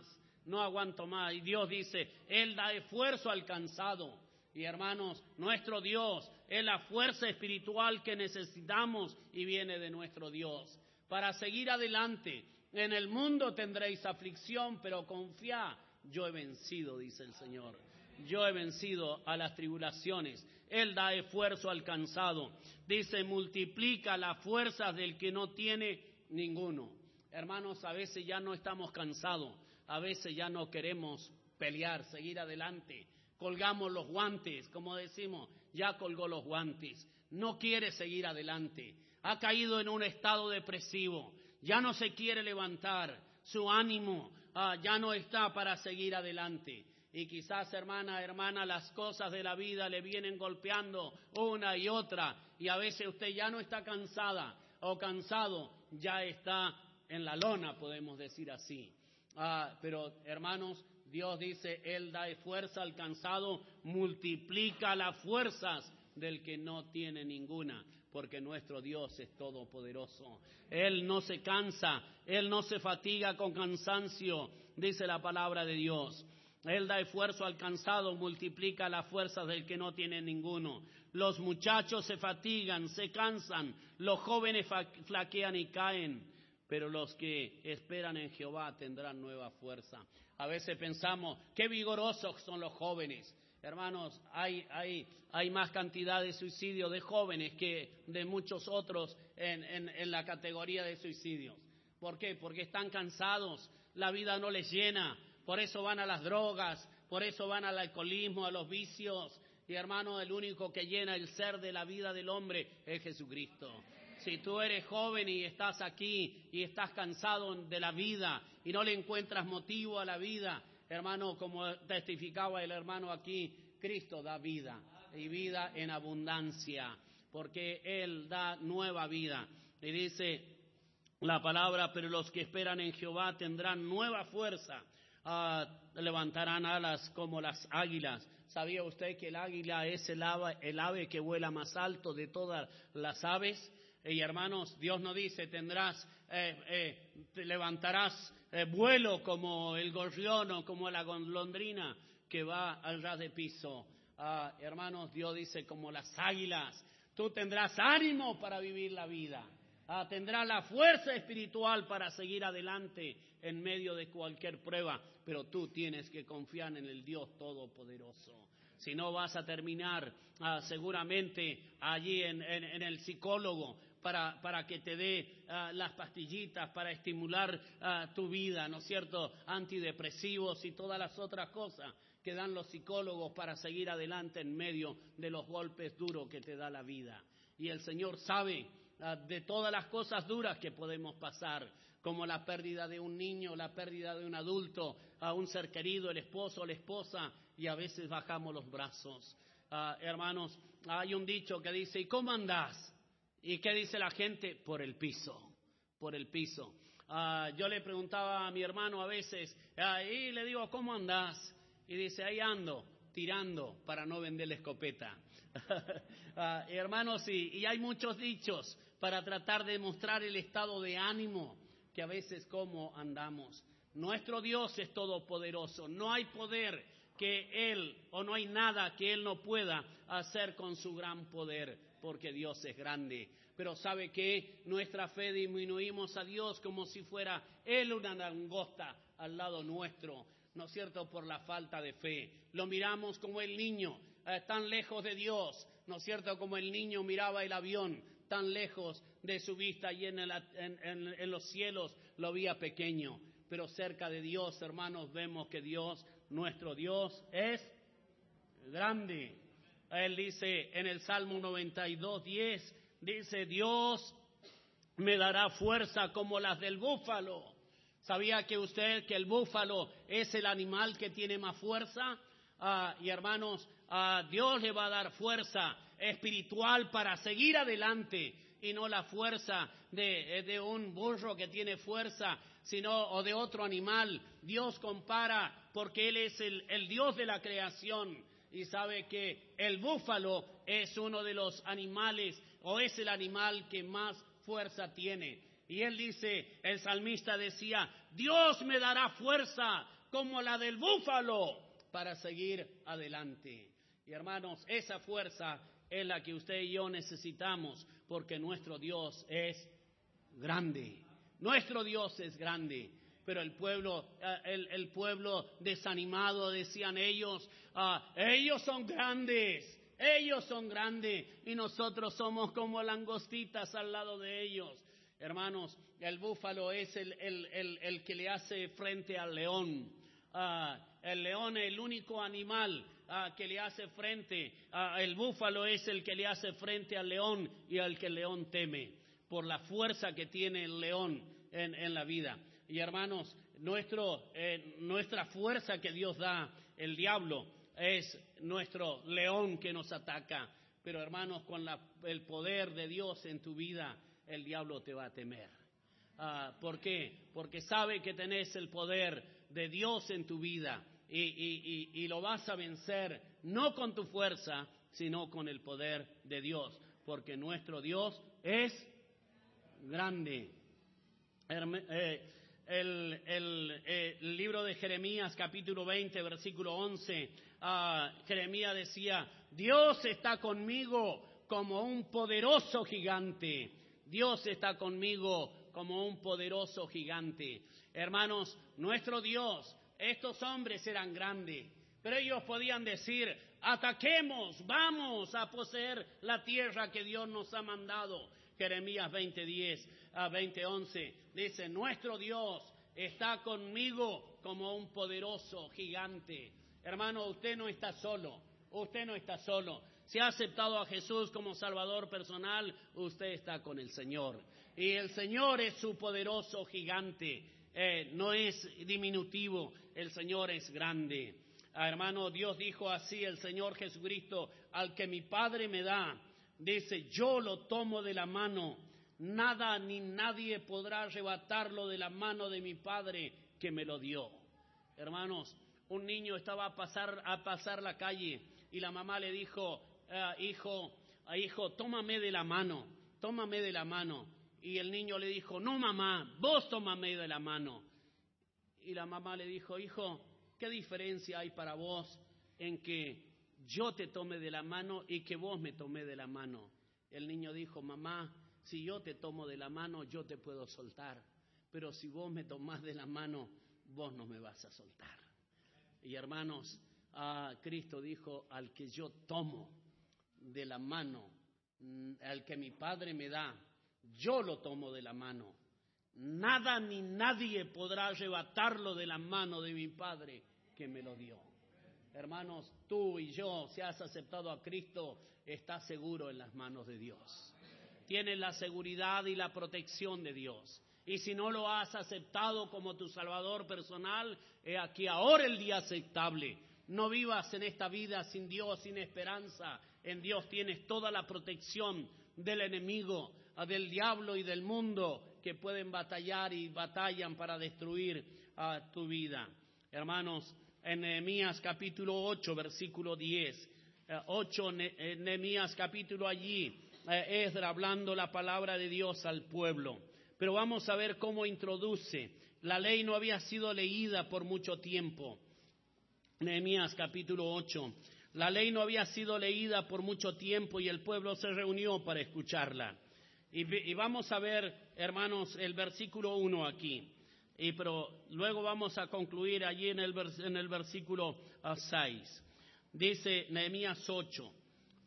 no aguanto más. Y Dios dice, Él da esfuerzo al cansado. Y hermanos, nuestro Dios es la fuerza espiritual que necesitamos y viene de nuestro Dios. Para seguir adelante, en el mundo tendréis aflicción, pero confía, yo he vencido, dice el Señor. Yo he vencido a las tribulaciones. Él da esfuerzo al cansado. Dice, multiplica las fuerzas del que no tiene ninguno. Hermanos, a veces ya no estamos cansados, a veces ya no queremos pelear, seguir adelante colgamos los guantes, como decimos, ya colgó los guantes, no quiere seguir adelante, ha caído en un estado depresivo, ya no se quiere levantar, su ánimo ah, ya no está para seguir adelante. Y quizás, hermana, hermana, las cosas de la vida le vienen golpeando una y otra, y a veces usted ya no está cansada o cansado, ya está en la lona, podemos decir así. Ah, pero, hermanos, Dios dice, Él da fuerza al cansado, multiplica las fuerzas del que no tiene ninguna. porque nuestro Dios es todopoderoso. Él no se cansa, Él no se fatiga con cansancio, dice la palabra de Dios. Él da esfuerzo al cansado, multiplica las fuerzas del que no tiene ninguno. Los muchachos se fatigan, se cansan, los jóvenes flaquean y caen, pero los que esperan en Jehová tendrán nueva fuerza. A veces pensamos, qué vigorosos son los jóvenes. Hermanos, hay, hay, hay más cantidad de suicidio de jóvenes que de muchos otros en, en la categoría de suicidios. ¿Por qué? Porque están cansados, la vida no les llena, por eso van a las drogas, por eso van al alcoholismo, a los vicios. Y hermano, el único que llena el ser de la vida del hombre es Jesucristo. Si tú eres joven y estás aquí y estás cansado de la vida y no le encuentras motivo a la vida, hermano, como testificaba el hermano aquí, Cristo da vida y vida en abundancia, porque Él da nueva vida. Y dice la palabra, pero los que esperan en Jehová tendrán nueva fuerza Ah, levantarán alas como las águilas. ¿Sabía usted que el águila es el ave, el ave que vuela más alto de todas las aves? Y hermanos, Dios no dice, tendrás, eh, eh, levantarás eh, vuelo como el gorrión o como la golondrina que va al ras de piso. Ah, hermanos, Dios dice, como las águilas, tú tendrás ánimo para vivir la vida. Ah, tendrás la fuerza espiritual para seguir adelante en medio de cualquier prueba, pero tú tienes que confiar en el Dios Todopoderoso. Si no vas a terminar ah, seguramente allí en, el psicólogo para, para, que te dé ah, las pastillitas para estimular tu vida, ¿no es cierto? Antidepresivos y todas las otras cosas que dan los psicólogos para seguir adelante en medio de los golpes duros que te da la vida. Y el Señor sabe de todas las cosas duras que podemos pasar como la pérdida de un niño, la pérdida de un adulto, a un ser querido, el esposo la esposa, y a veces bajamos los brazos. Ah, hermanos, hay un dicho que dice, ¿y cómo andás? ¿Y qué dice la gente? Por el piso, por el piso. Ah, yo le preguntaba a mi hermano a veces, ah, y le digo, ¿cómo andás? Y dice, ahí ando, tirando para no vender la escopeta. hermanos, y hay muchos dichos para tratar de mostrar el estado de ánimo que a veces como andamos. Nuestro Dios es todopoderoso, no hay poder que Él o no hay nada que Él no pueda hacer con su gran poder, porque Dios es grande. Pero sabe que nuestra fe disminuimos a Dios como si fuera Él una langosta al lado nuestro, ¿no es cierto? Por la falta de fe. Lo miramos como el niño, eh, tan lejos de Dios, ¿no es cierto? Como el niño miraba el avión, tan lejos de su vista y en, en, los cielos lo veía pequeño. Pero cerca de Dios, hermanos, vemos que Dios, nuestro Dios, es grande. Él dice en el Salmo 92, 10, dice, Dios me dará fuerza como las del búfalo. ¿Sabía que usted que el búfalo es el animal que tiene más fuerza? Ah, y hermanos, a Dios le va a dar fuerza espiritual para seguir adelante y no la fuerza de, eh, de, un burro que tiene fuerza, sino o de otro animal. Dios compara porque Él es el, el Dios de la creación y sabe que el búfalo es uno de los animales o es el animal que más fuerza tiene. Y él dice, el salmista decía, Dios me dará fuerza como la del búfalo para seguir adelante. Y hermanos, esa fuerza es la que usted y yo necesitamos, porque nuestro Dios es grande. Nuestro Dios es grande. Pero el pueblo, eh, el, pueblo desanimado, decían ellos, ah, ellos son grandes, ellos son grandes y nosotros somos como langostitas al lado de ellos. Hermanos, el búfalo es el, el, que le hace frente al león. Ah, el león es el único animal que le hace frente, el búfalo es el que le hace frente al león y al que el león teme, por la fuerza que tiene el león en, la vida. Y hermanos, nuestro, eh, nuestra fuerza que Dios da, el diablo, es nuestro león que nos ataca. Pero hermanos, con el poder de Dios en tu vida, el diablo te va a temer. Ah, ¿Por qué? Porque sabe que tenés el poder de Dios en tu vida y, lo vas a vencer no con tu fuerza, sino con el poder de Dios. porque nuestro Dios es grande. Eh, el, el, libro de Jeremías, capítulo 20, versículo 11, ah, Jeremías decía, Dios está conmigo como un poderoso gigante. Dios está conmigo como un poderoso gigante. Hermanos, nuestro Dios, estos hombres eran grandes, pero ellos podían decir, ataquemos, vamos a poseer la tierra que Dios nos ha mandado. Jeremías 20:10 a 20:11 dice, nuestro Dios está conmigo como un poderoso gigante. Hermano, usted no está solo, usted no está solo. Si ha aceptado a Jesús como Salvador personal, usted está con el Señor. Y el Señor es su poderoso gigante, eh, no es diminutivo, el Señor es grande. Ah, hermano, Dios dijo así, el Señor Jesucristo, al que mi Padre me da, dice, yo lo tomo de la mano, nada ni nadie podrá arrebatarlo de la mano de mi Padre que me lo dio. Hermanos, un niño estaba a pasar, a pasar la calle y la mamá le dijo, ah, hijo, ah, hijo, tómame de la mano, tómame de la mano. Y el niño le dijo, no mamá, vos tómame de la mano. Y la mamá le dijo, hijo, ¿qué diferencia hay para vos en que yo te tome de la mano y que vos me tome de la mano? El niño dijo, mamá, si yo te tomo de la mano, yo te puedo soltar, pero si vos me tomás de la mano, vos no me vas a soltar. Y hermanos, a Cristo dijo, al que yo tomo de la mano, mm, al que mi Padre me da, yo lo tomo de la mano. Nada ni nadie podrá arrebatarlo de la mano de mi Padre que me lo dio. Hermanos, tú y yo, si has aceptado a Cristo, estás seguro en las manos de Dios. Tienes la seguridad y la protección de Dios. Y si no lo has aceptado como tu Salvador personal, he aquí ahora el día aceptable. No vivas en esta vida sin Dios, sin esperanza. En Dios tienes toda la protección del enemigo, del diablo y del mundo que pueden batallar y batallan para destruir a tu vida. Hermanos, en Nehemías capítulo 8, versículo 10, 8, eh, Nehemías capítulo allí, eh, Esdra hablando la palabra de Dios al pueblo. Pero vamos a ver cómo introduce. La ley no había sido leída por mucho tiempo. Nehemías capítulo 8. La ley no había sido leída por mucho tiempo y el pueblo se reunió para escucharla. Y, vamos a ver, hermanos, el versículo 1 aquí. Y, pero luego vamos a concluir allí en el, en el versículo 6. Ah, Dice Nehemías 8.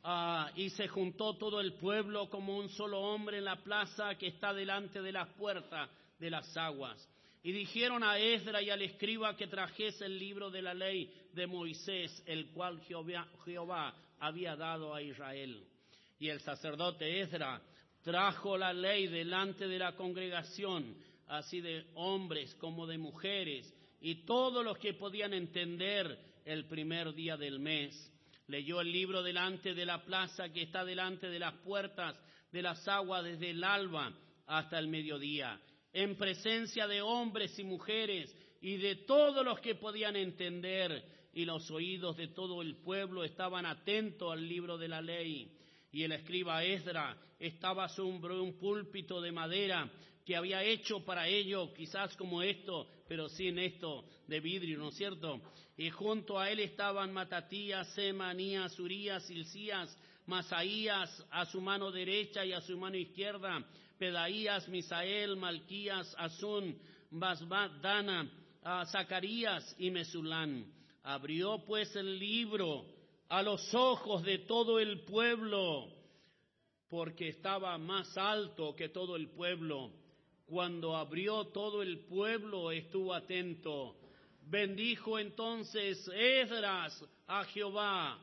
Ah, y se juntó todo el pueblo como un solo hombre en la plaza que está delante de las puertas de las aguas. Y dijeron a Esdra y al escriba que trajese el libro de la ley de Moisés, el cual Jehová, Jehová había dado a Israel. Y el sacerdote Esdra trajo la ley delante de la congregación, así de hombres como de mujeres, y todos los que podían entender el primer día del mes. Leyó el libro delante de la plaza que está delante de las puertas de las aguas desde el alba hasta el mediodía, en presencia de hombres y mujeres y de todos los que podían entender, y los oídos de todo el pueblo estaban atentos al libro de la ley y el escriba Esdra estaba sobre un púlpito de madera que había hecho para ello, quizás como esto, pero sin esto de vidrio, ¿no es cierto? Y junto a él estaban Matatías, Semanías, Urías, Silcías, Masaías a su mano derecha y a su mano izquierda, Pedaías, Misael, Malquías, Azún, Basbat, Dana, Zacarías y Mesulán. Abrió pues el libro a los ojos de todo el pueblo, porque estaba más alto que todo el pueblo. Cuando abrió todo el pueblo estuvo atento. Bendijo entonces Esdras a Jehová,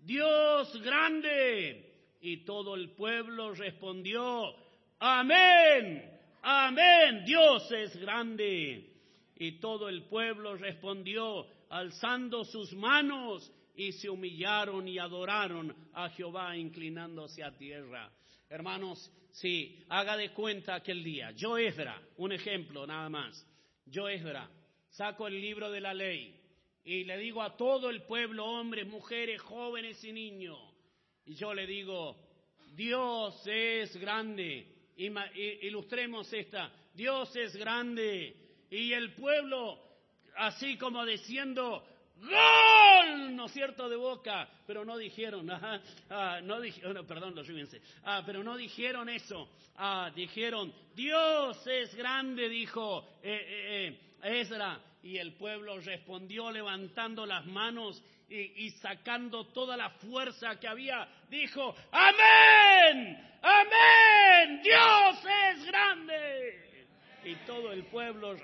Dios grande. Y todo el pueblo respondió, amén, amén, Dios es grande. Y todo el pueblo respondió, alzando sus manos y se humillaron y adoraron a Jehová inclinándose a tierra. Hermanos, sí, haga de cuenta aquel día. Yo Esdra, un ejemplo nada más. Yo Esdra, saco el libro de la ley y le digo a todo el pueblo, hombres, mujeres, jóvenes y niños, y yo le digo, Dios es grande. Ilustremos esta. Dios es grande. Y el pueblo, así como diciendo, ¡Gol! ¿No es cierto? De boca. Pero no dijeron, ah, no dijeron, perdón, los ah, pero no dijeron eso. Ah, dijeron, Dios es grande, dijo eh, eh, eh, Ezra. Y el pueblo respondió levantando las manos y, sacando toda la fuerza que había. Dijo, amén, amén, Dios es grande. Y todo el pueblo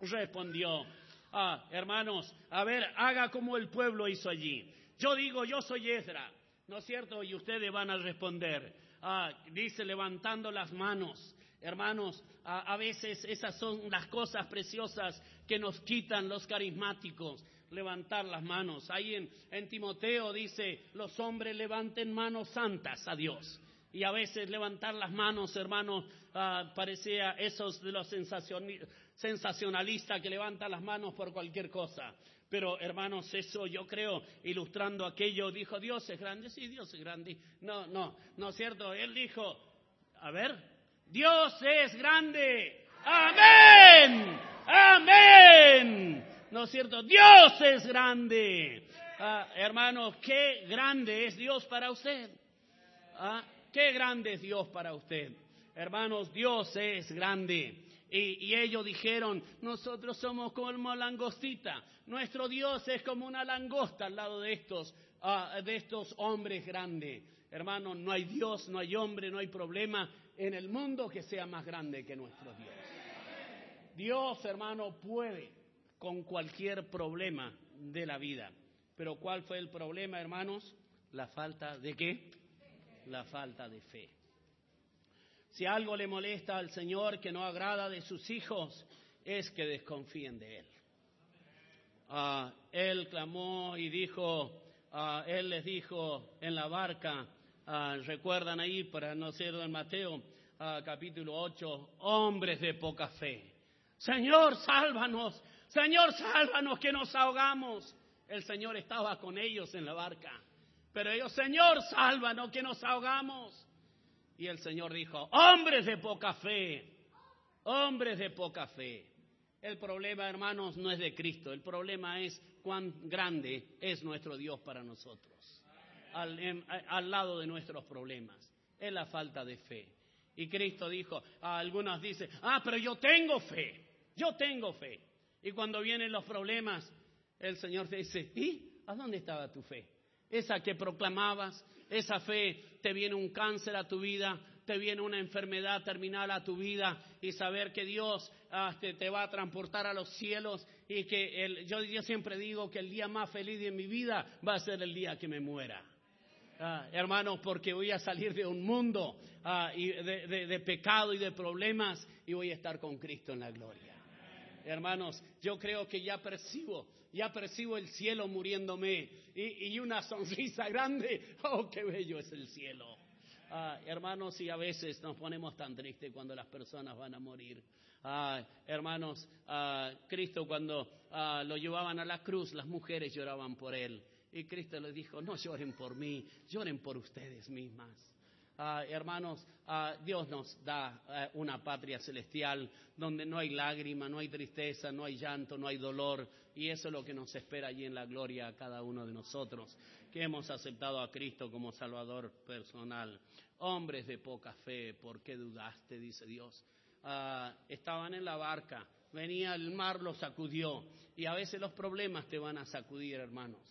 respondió, Ah, hermanos, a ver, haga como el pueblo hizo allí. Yo digo, yo soy Ezra, ¿no es cierto? Y ustedes van a responder. Ah, dice levantando las manos. Hermanos, a, veces esas son las cosas preciosas que nos quitan los carismáticos levantar las manos. Ahí en, en, Timoteo dice, los hombres levanten manos santas a Dios. Y a veces levantar las manos, hermanos, ah, parecía esos de los sensacionalistas que levantan las manos por cualquier cosa. Pero hermanos, eso yo creo, ilustrando aquello, dijo, Dios es grande, sí, Dios es grande. No, no, no es cierto. Él dijo, a ver, Dios es grande. Amén. Amén. ¿No es cierto? Dios es grande. Ah, hermanos, qué grande es Dios para usted. Ah, qué grande es Dios para usted. Hermanos, Dios es grande. Y, ellos dijeron, nosotros somos como langostita, nuestro Dios es como una langosta al lado de estos, ah, de estos hombres grandes. Hermanos, no hay Dios, no hay hombre, no hay problema en el mundo que sea más grande que nuestro Dios. Dios, hermano, puede con cualquier problema de la vida. Pero ¿cuál fue el problema, hermanos? La falta de qué? La falta de fe. Si algo le molesta al Señor que no agrada de sus hijos, es que desconfíen de Él. Ah, él clamó y dijo, ah, Él les dijo en la barca, ah, recuerdan ahí, para no ser en Mateo, capítulo 8, hombres de poca fe. Señor, sálvanos, Señor, sálvanos que nos ahogamos. El Señor estaba con ellos en la barca. Pero ellos, Señor, sálvanos que nos ahogamos. Y el Señor dijo, hombres de poca fe, hombres de poca fe. El problema, hermanos, no es de Cristo, el problema es cuán grande es nuestro Dios para nosotros, al, lado de nuestros problemas, es la falta de fe. Y Cristo dijo, a algunos dicen, ah, pero yo tengo fe, yo tengo fe. Y cuando vienen los problemas, el Señor dice, ¿y a dónde estaba tu fe? Esa que proclamabas, esa fe, te viene un cáncer a tu vida, te viene una enfermedad terminal a tu vida y saber que Dios ah, te, va a transportar a los cielos y que el, yo, siempre digo que el día más feliz de mi vida va a ser el día que me muera. Ah, hermanos, porque voy a salir de un mundo ah, de, pecado y de problemas y voy a estar con Cristo en la gloria. Hermanos, yo creo que ya percibo ya percibo el cielo muriéndome y, una sonrisa grande. Oh, qué bello es el cielo. Ah, hermanos, y a veces nos ponemos tan tristes cuando las personas van a morir. Ah, hermanos, ah, Cristo cuando lo llevaban a la cruz, las mujeres lloraban por él. Y Cristo les dijo, no lloren por mí, lloren por ustedes mismas. hermanos, Dios nos da eh, una patria celestial donde no hay lágrima, no hay tristeza, no hay llanto, no hay dolor, y eso es lo que nos espera allí en la gloria a cada uno de nosotros, que hemos aceptado a Cristo como Salvador personal. Hombres de poca fe, ¿por qué dudaste? Dice Dios. Ah, estaban en la barca, venía el mar, los sacudió. Y a veces los problemas te van a sacudir, hermanos.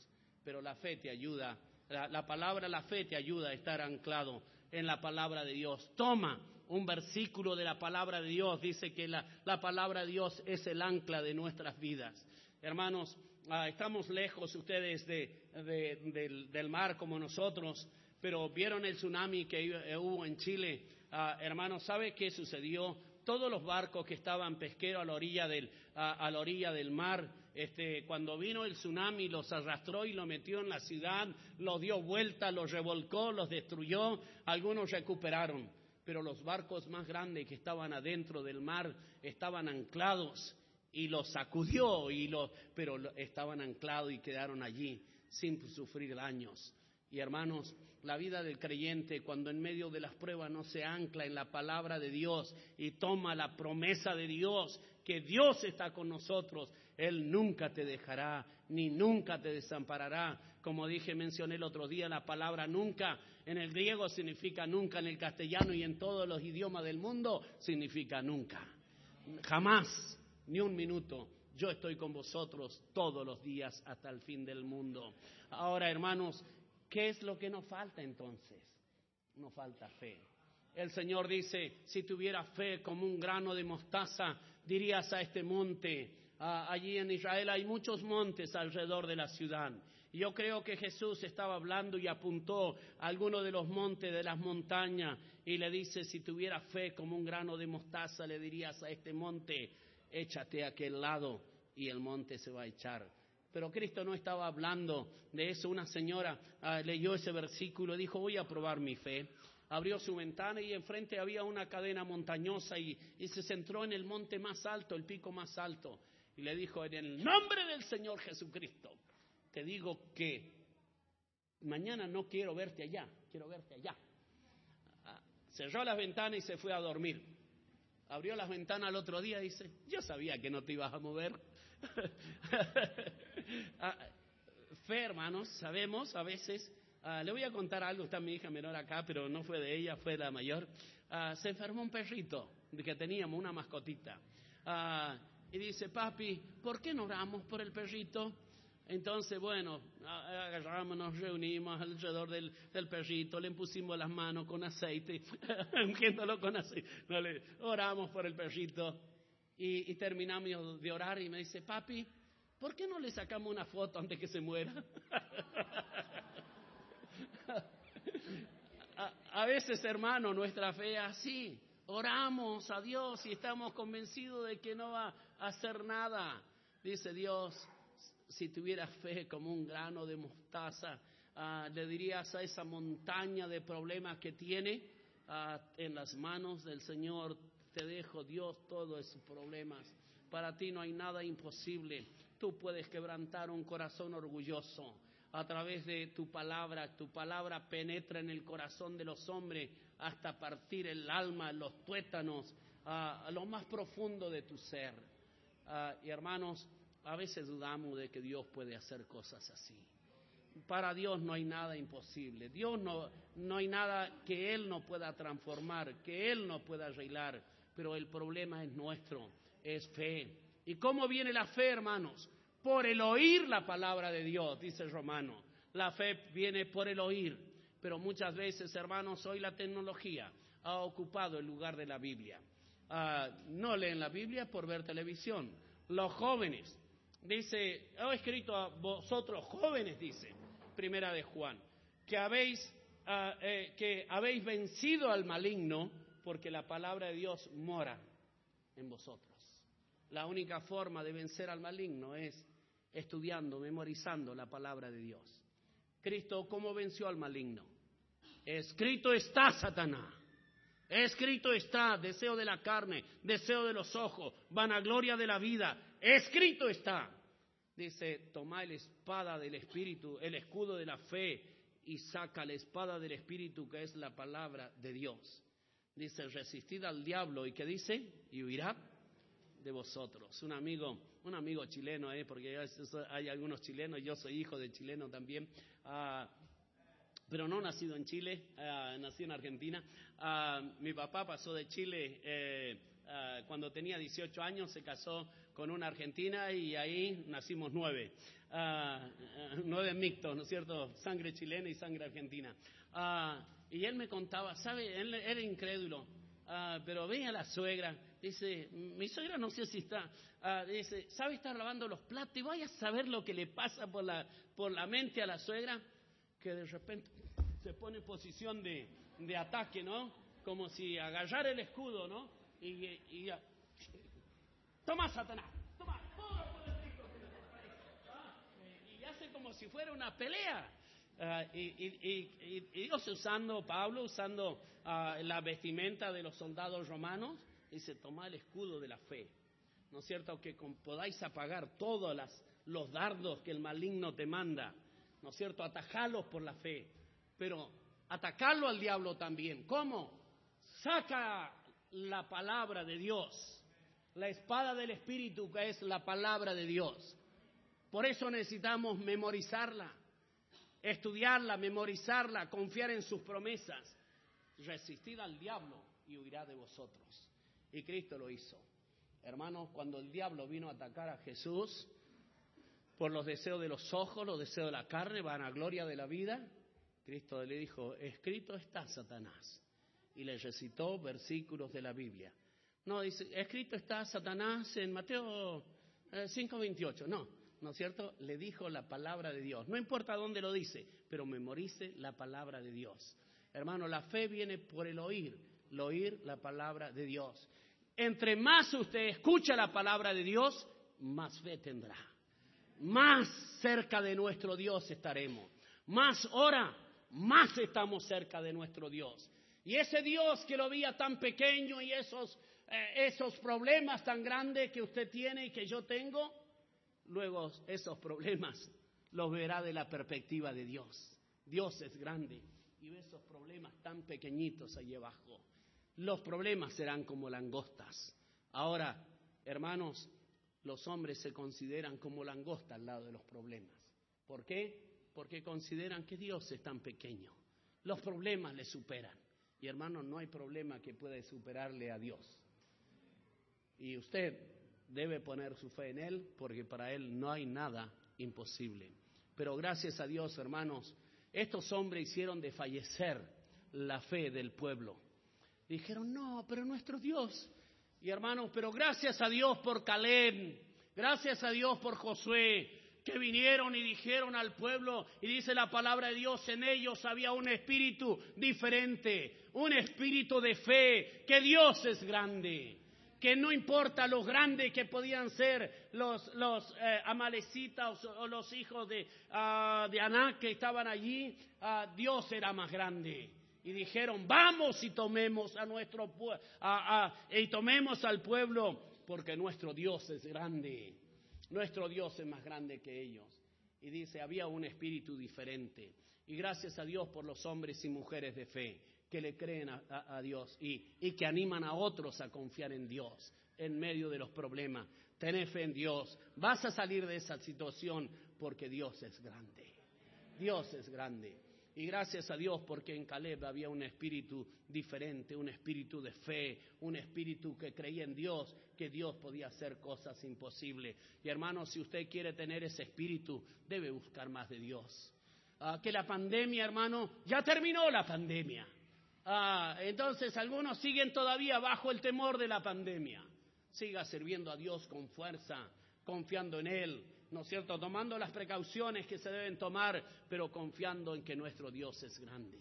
Pero la fe te ayuda, la, palabra, la fe te ayuda a estar anclado en la palabra de Dios. Toma un versículo de la palabra de Dios, dice que la, la palabra de Dios es el ancla de nuestras vidas. Hermanos, ah, estamos lejos ustedes del, mar como nosotros, pero vieron el tsunami que hubo en Chile. Ah, hermanos, ¿sabe qué sucedió? Todos los barcos que estaban pesqueros a la orilla del, a la orilla del mar, este, cuando vino el tsunami los arrastró y lo metió en la ciudad, los dio vuelta, los revolcó, los destruyó, algunos recuperaron, pero los barcos más grandes que estaban adentro del mar estaban anclados y los sacudió, y pero estaban anclados y quedaron allí sin sufrir daños. Y hermanos, la vida del creyente cuando en medio de las pruebas no se ancla en la palabra de Dios y toma la promesa de Dios, que Dios está con nosotros, Él nunca te dejará ni nunca te desamparará. Como dije, mencioné el otro día, la palabra nunca en el griego significa nunca, en el castellano y en todos los idiomas del mundo significa nunca. Jamás, ni un minuto. Yo estoy con vosotros todos los días hasta el fin del mundo. Ahora, hermanos, ¿qué es lo que nos falta entonces? Nos falta fe. El Señor dice, si tuviera fe como un grano de mostaza, dirías a este monte, allí en Israel hay muchos montes alrededor de la ciudad. Yo creo que Jesús estaba hablando y apuntó a alguno de los montes de las montañas y le dice, si tuviera fe como un grano de mostaza, le dirías a este monte, échate a aquel lado y el monte se va a echar. Pero Cristo no estaba hablando de eso. Una señora ah, leyó ese versículo y dijo, voy a probar mi fe. Abrió su ventana y enfrente había una cadena montañosa y, y se centró en el monte más alto, el pico más alto. Y le dijo, en el nombre del Señor Jesucristo, te digo que mañana no quiero verte allá, quiero verte allá. Ah, cerró las ventanas y se fue a dormir. Abrió las ventanas al otro día y dice, yo sabía que no te ibas a mover. Ah, fe, hermanos, sabemos a veces, ah, le voy a contar algo, está mi hija menor acá, pero no fue de ella, fue de la mayor. se enfermó un perrito que teníamos, una mascotita. y dice, papi, ¿por qué no oramos por el perrito? Entonces, bueno, agarramos, nos reunimos alrededor del, perrito, le pusimos las manos con aceite, ungiéndolo con aceite. oramos por el perrito y, terminamos de orar y me dice, papi, ¿por qué no le sacamos una foto antes que se muera? a, veces, hermano, nuestra fe así. Oramos a Dios y estamos convencidos de que no va a hacer nada. Dice Dios, si tuvieras fe como un grano de mostaza, ah, le dirías a esa montaña de problemas que tiene ah, en las manos del Señor, te dejo Dios todos esos problemas. Para ti no hay nada imposible. Tú puedes quebrantar un corazón orgulloso a través de tu palabra. Tu palabra penetra en el corazón de los hombres hasta partir el alma, los tuétanos, ah, a lo más profundo de tu ser. y hermanos, a veces dudamos de que Dios puede hacer cosas así. Para Dios no hay nada imposible. Dios no, no hay nada que Él no pueda transformar, que Él no pueda arreglar. Pero el problema es nuestro, es fe. ¿Y cómo viene la fe, hermanos? Por el oír la palabra de Dios, dice el romano. La fe viene por el oír. Pero muchas veces, hermanos, hoy la tecnología ha ocupado el lugar de la Biblia. Ah, no leen la Biblia por ver televisión. Los jóvenes Dice, he escrito a vosotros jóvenes, dice, primera de Juan, que habéis, ah, eh, que habéis vencido al maligno porque la palabra de Dios mora en vosotros. La única forma de vencer al maligno es estudiando, memorizando la palabra de Dios. Cristo, ¿cómo venció al maligno? Escrito está, Satanás. Escrito está, deseo de la carne, deseo de los ojos, vanagloria de la vida, escrito está. Dice, toma la espada del Espíritu, el escudo de la fe, y saca la espada del Espíritu, que es la palabra de Dios. Dice, resistid al diablo, y que dice, y huirá de vosotros. Un amigo, un amigo chileno, ¿eh? porque hay algunos chilenos, yo soy hijo de chileno también, ah, pero no nacido en Chile, ah, nací en Argentina. Ah, mi papá pasó de Chile eh, cuando tenía 18 años, se casó con una argentina y ahí nacimos nueve. Uh, nueve mixtos, ¿no es cierto? Sangre chilena y sangre argentina. Ah, y él me contaba, ¿sabe? Él era incrédulo, pero veía a la suegra, dice, mi suegra no sé si está, dice, ¿sabe estar lavando los platos? Y vaya a saber lo que le pasa por la, por la mente a la suegra, que de repente se pone en posición de, de ataque, ¿no? Como si agarrar el escudo, ¿no? Y, y, Toma, Satanás, toma, Y hace como si fuera una pelea. Ah, y, Dios usando, Pablo usando ah, la vestimenta de los soldados romanos, dice, toma el escudo de la fe. ¿No es cierto? Que podáis apagar todos los dardos que el maligno te manda. ¿no es cierto? Atajarlos por la fe, pero atacarlo al diablo también. ¿Cómo? Saca la palabra de Dios, la espada del Espíritu es la palabra de Dios. Por eso necesitamos memorizarla, estudiarla, memorizarla, confiar en sus promesas. Resistid al diablo y huirá de vosotros. Y Cristo lo hizo. Hermanos, cuando el diablo vino a atacar a Jesús, por los deseos de los ojos, los deseos de la carne, van a gloria de la vida, Cristo le dijo, escrito está Satanás. Y le recitó versículos de la Biblia. No, dice, escrito está Satanás en Mateo 5:28. Eh, no, ¿no es cierto? Le dijo la palabra de Dios. No importa dónde lo dice, pero memorice la palabra de Dios. Hermano, la fe viene por el oír, el oír la palabra de Dios. Entre más usted escucha la palabra de Dios, más fe tendrá. Más cerca de nuestro Dios estaremos. Más hora, más estamos cerca de nuestro Dios. Y ese Dios que lo veía tan pequeño y esos, eh, esos problemas tan grandes que usted tiene y que yo tengo, luego esos problemas los verá de la perspectiva de Dios. Dios es grande y ve esos problemas tan pequeñitos ahí abajo. Los problemas serán como langostas. Ahora, hermanos, los hombres se consideran como langostas al lado de los problemas. ¿Por qué? Porque consideran que Dios es tan pequeño. Los problemas le superan. Y hermanos, no hay problema que pueda superarle a Dios. Y usted debe poner su fe en Él porque para Él no hay nada imposible. Pero gracias a Dios, hermanos, estos hombres hicieron de fallecer la fe del pueblo. Dijeron, no, pero nuestro Dios. Y hermanos, pero gracias a Dios por Caleb, gracias a Dios por Josué, que vinieron y dijeron al pueblo, y dice la palabra de Dios, en ellos había un espíritu diferente, un espíritu de fe, que Dios es grande que no importa lo grande que podían ser los, los eh, amalecitas o, los hijos de, uh, de Aná que estaban allí, ah, Dios era más grande. Y dijeron, vamos y tomemos a nuestro y tomemos al pueblo, porque nuestro Dios es grande. Nuestro Dios es más grande que ellos. Y dice, había un espíritu diferente. Y gracias a Dios por los hombres y mujeres de fe que le creen a, Dios y, que animan a otros a confiar en Dios en medio de los problemas. Tener fe en Dios. Vas a salir de esa situación porque Dios es grande. Dios es grande. Y gracias a Dios porque en Caleb había un espíritu diferente, un espíritu de fe, un espíritu que creía en Dios, que Dios podía hacer cosas imposibles. Y hermano, si usted quiere tener ese espíritu, debe buscar más de Dios. Ah, que la pandemia, hermano, ya terminó la pandemia. Ah, entonces algunos siguen todavía bajo el temor de la pandemia. Siga sirviendo a Dios con fuerza, confiando en Él, ¿no es cierto? Tomando las precauciones que se deben tomar, pero confiando en que nuestro Dios es grande.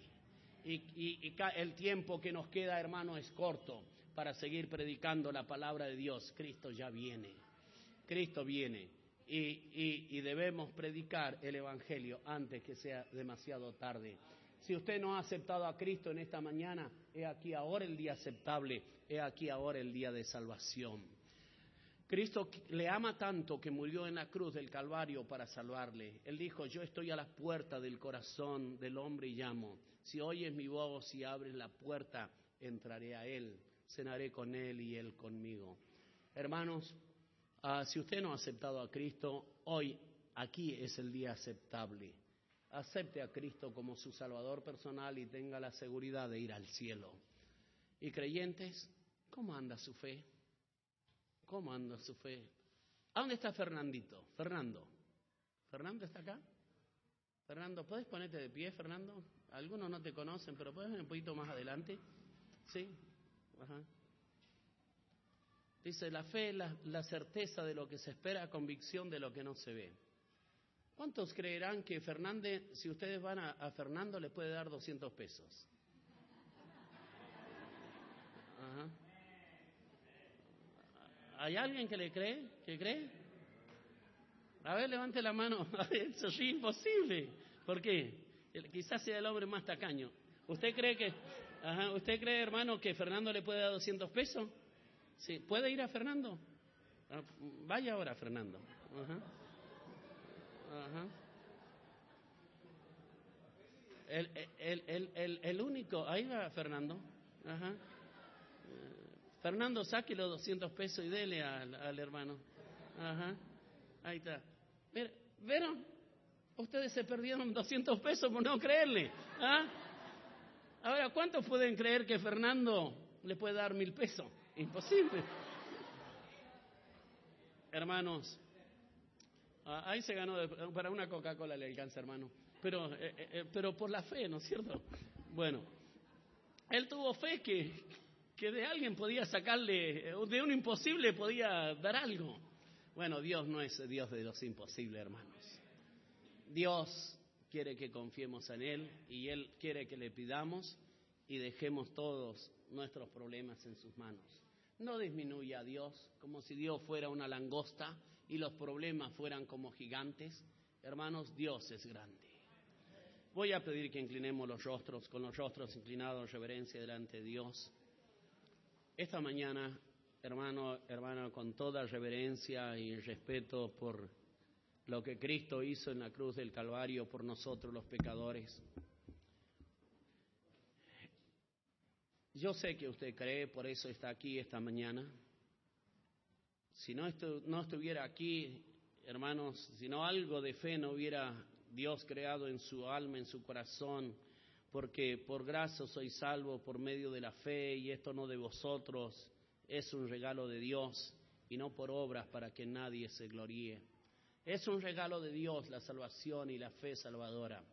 Y, el tiempo que nos queda, hermano, es corto para seguir predicando la palabra de Dios. Cristo ya viene. Cristo viene. y debemos predicar el Evangelio antes que sea demasiado tarde. Si usted no ha aceptado a Cristo en esta mañana, he aquí ahora el día aceptable, he aquí ahora el día de salvación. Cristo le ama tanto que murió en la cruz del Calvario para salvarle. Él dijo, yo estoy a la puerta del corazón del hombre y llamo. Si oyes mi voz y abres la puerta, entraré a Él, cenaré con Él y Él conmigo. Hermanos, ah, si usted no ha aceptado a Cristo, hoy aquí es el día aceptable acepte a Cristo como su Salvador personal y tenga la seguridad de ir al cielo. Y creyentes, ¿cómo anda su fe? ¿Cómo anda su fe? ¿A dónde está Fernandito? Fernando. ¿Fernando está acá? Fernando, ¿puedes ponerte de pie, Fernando? Algunos no te conocen, pero puedes venir un poquito más adelante. Sí. Dice, la fe es la, la certeza de lo que se espera, convicción de lo que no se ve. ¿Cuántos creerán que Fernández, si ustedes van a, Fernando, le puede dar 200 pesos? ¿Hay alguien que le cree? ¿Que cree? A ver, levante la mano. Eso es imposible. ¿Por qué? Quizás sea el hombre más tacaño. ¿Usted cree que, ¿usted cree, hermano, que Fernando le puede dar 200 pesos? Sí. ¿Puede ir a Fernando? Ah, vaya ahora, Fernando. El, el, el, el, único, ahí va Fernando. Ajá. Fernando, saque los 200 pesos y dele al, al hermano. Ajá. Ahí está. ¿Vieron? Ustedes se perdieron 200 pesos por no creerle. ¿Ah? Ahora, ¿cuántos pueden creer que Fernando le puede dar mil pesos? Imposible. Hermanos, ahí se ganó, para una Coca-Cola le alcanza, hermano. Pero, eh, eh, eh, pero por la fe, ¿no es cierto? Bueno, él tuvo fe que, que de alguien podía sacarle, de un imposible podía dar algo. Bueno, Dios no es Dios de los imposibles, hermanos. Dios quiere que confiemos en Él y Él quiere que le pidamos y dejemos todos nuestros problemas en sus manos. No disminuya a Dios como si Dios fuera una langosta y los problemas fueran como gigantes. Hermanos, Dios es grande. Voy a pedir que inclinemos los rostros, con los rostros inclinados, reverencia delante de Dios. Esta mañana, hermano, hermana, con toda reverencia y respeto por lo que Cristo hizo en la cruz del Calvario por nosotros los pecadores. Yo sé que usted cree, por eso está aquí esta mañana. Si no, no estuviera aquí, hermanos, si no algo de fe no hubiera Dios creado en su alma, en su corazón, porque por gracia soy salvo por medio de la fe y esto no de vosotros, es un regalo de Dios y no por obras para que nadie se gloríe. Es un regalo de Dios la salvación y la fe salvadora.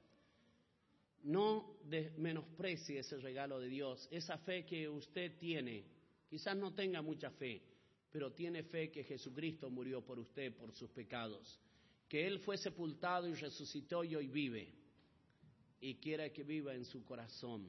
No menosprecie ese regalo de Dios, esa fe que usted tiene. Quizás no tenga mucha fe, pero tiene fe que Jesucristo murió por usted, por sus pecados, que Él fue sepultado y resucitó y hoy vive, y quiere que viva en su corazón.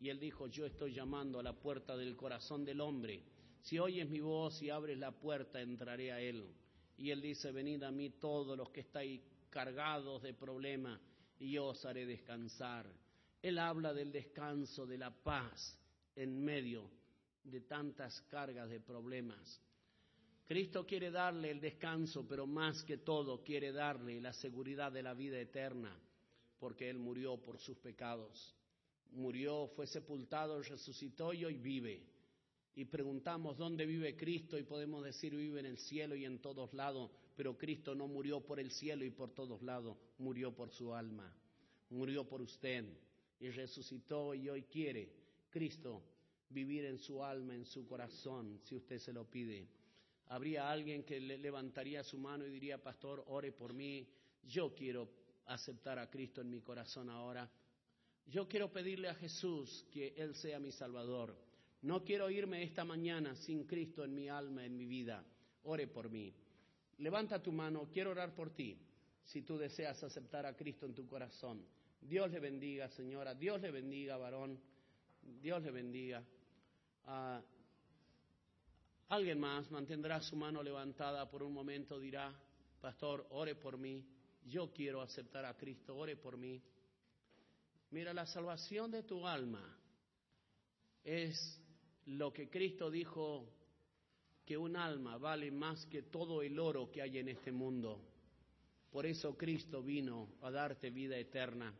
Y Él dijo, yo estoy llamando a la puerta del corazón del hombre. Si oyes mi voz y abres la puerta, entraré a Él. Y Él dice, venid a mí todos los que estáis cargados de problemas y yo os haré descansar. Él habla del descanso, de la paz en medio de tantas cargas de problemas. Cristo quiere darle el descanso, pero más que todo quiere darle la seguridad de la vida eterna, porque Él murió por sus pecados. Murió, fue sepultado, resucitó y hoy vive. Y preguntamos dónde vive Cristo y podemos decir vive en el cielo y en todos lados, pero Cristo no murió por el cielo y por todos lados, murió por su alma, murió por usted y resucitó y hoy quiere Cristo vivir en su alma, en su corazón, si usted se lo pide. Habría alguien que le levantaría su mano y diría, pastor, ore por mí, yo quiero aceptar a Cristo en mi corazón ahora. Yo quiero pedirle a Jesús que Él sea mi Salvador. No quiero irme esta mañana sin Cristo en mi alma, en mi vida. Ore por mí. Levanta tu mano, quiero orar por ti, si tú deseas aceptar a Cristo en tu corazón. Dios le bendiga, señora, Dios le bendiga, varón, Dios le bendiga. Ah, alguien más mantendrá su mano levantada por un momento, dirá, pastor, ore por mí, yo quiero aceptar a Cristo, ore por mí. Mira, la salvación de tu alma es lo que Cristo dijo que un alma vale más que todo el oro que hay en este mundo. Por eso Cristo vino a darte vida eterna.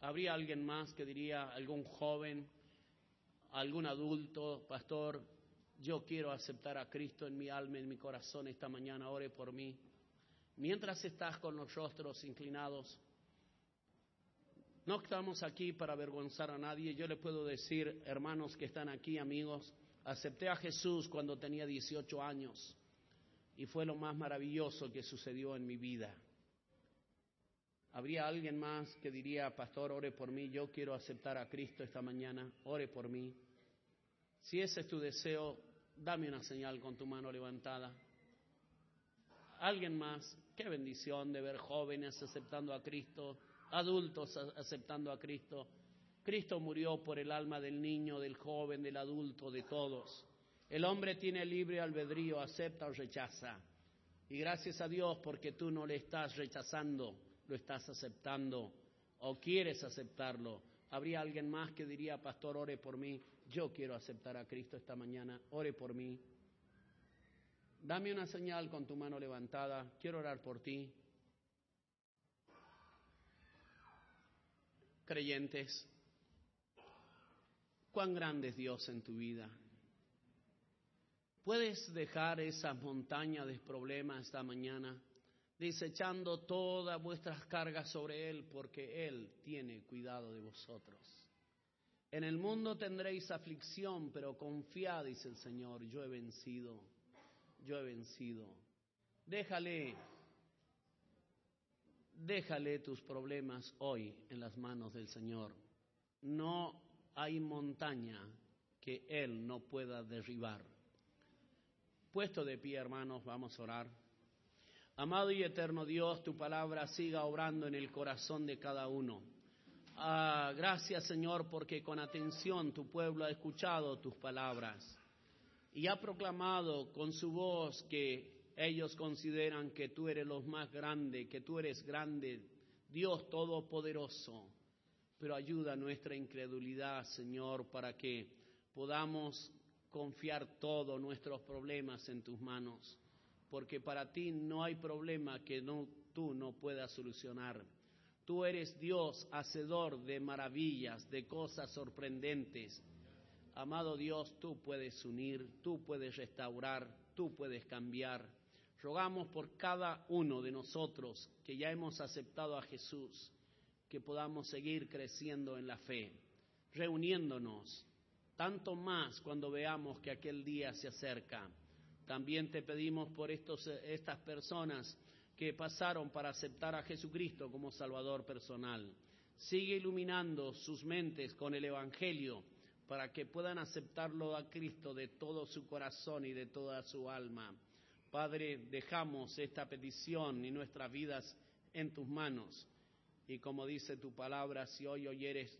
¿Habría alguien más que diría, algún joven, algún adulto, pastor, yo quiero aceptar a Cristo en mi alma, en mi corazón esta mañana, ore por mí? Mientras estás con los rostros inclinados, no estamos aquí para avergonzar a nadie. Yo le puedo decir, hermanos que están aquí, amigos, Acepté a Jesús cuando tenía 18 años y fue lo más maravilloso que sucedió en mi vida. ¿Habría alguien más que diría, pastor, ore por mí, yo quiero aceptar a Cristo esta mañana, ore por mí? Si ese es tu deseo, dame una señal con tu mano levantada. ¿Alguien más? Qué bendición de ver jóvenes aceptando a Cristo, adultos aceptando a Cristo. Cristo murió por el alma del niño, del joven, del adulto, de todos. El hombre tiene libre albedrío, acepta o rechaza. Y gracias a Dios porque tú no le estás rechazando, lo estás aceptando o quieres aceptarlo. ¿Habría alguien más que diría, pastor, ore por mí? Yo quiero aceptar a Cristo esta mañana, ore por mí. Dame una señal con tu mano levantada, quiero orar por ti. Creyentes, cuán grande es Dios en tu vida. Puedes dejar esa montaña de problemas esta mañana, desechando todas vuestras cargas sobre Él, porque Él tiene cuidado de vosotros. En el mundo tendréis aflicción, pero confiad, dice el Señor, yo he vencido, yo he vencido. Déjale, déjale tus problemas hoy en las manos del Señor. No hay montaña que Él no pueda derribar. Puesto de pie, hermanos, vamos a orar. Amado y eterno Dios, tu palabra siga obrando en el corazón de cada uno. Ah, gracias, Señor, porque con atención tu pueblo ha escuchado tus palabras y ha proclamado con su voz que ellos consideran que tú eres lo más grande, que tú eres grande, Dios Todopoderoso. Pero ayuda nuestra incredulidad, Señor, para que podamos confiar todos nuestros problemas en tus manos, porque para ti no hay problema que tú no puedas solucionar. Tú eres Dios, hacedor de maravillas, de cosas sorprendentes. Amado Dios, tú puedes unir, tú puedes restaurar, tú puedes cambiar. Rogamos por cada uno de nosotros que ya hemos aceptado a Jesús, que podamos seguir creciendo en la fe, reuniéndonos tanto más cuando veamos que aquel día se acerca. También te pedimos por estos, estas personas que pasaron para aceptar a Jesucristo como Salvador personal. Sigue iluminando sus mentes con el Evangelio para que puedan aceptarlo a Cristo de todo su corazón y de toda su alma. Padre, dejamos esta petición y nuestras vidas en tus manos. Y como dice tu palabra, si hoy oyeres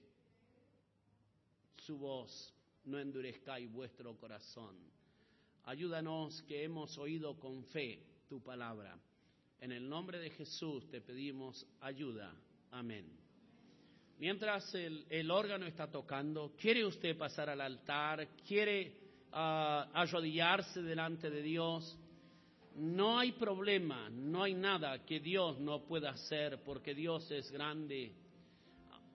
su voz, no endurezcáis vuestro corazón. Ayúdanos que hemos oído con fe tu palabra. En el nombre de Jesús te pedimos ayuda. Amén. Mientras el, órgano está tocando, ¿quiere usted pasar al altar? ¿Quiere arrodillarse delante de Dios? No hay problema, no hay nada que Dios no pueda hacer porque Dios es grande.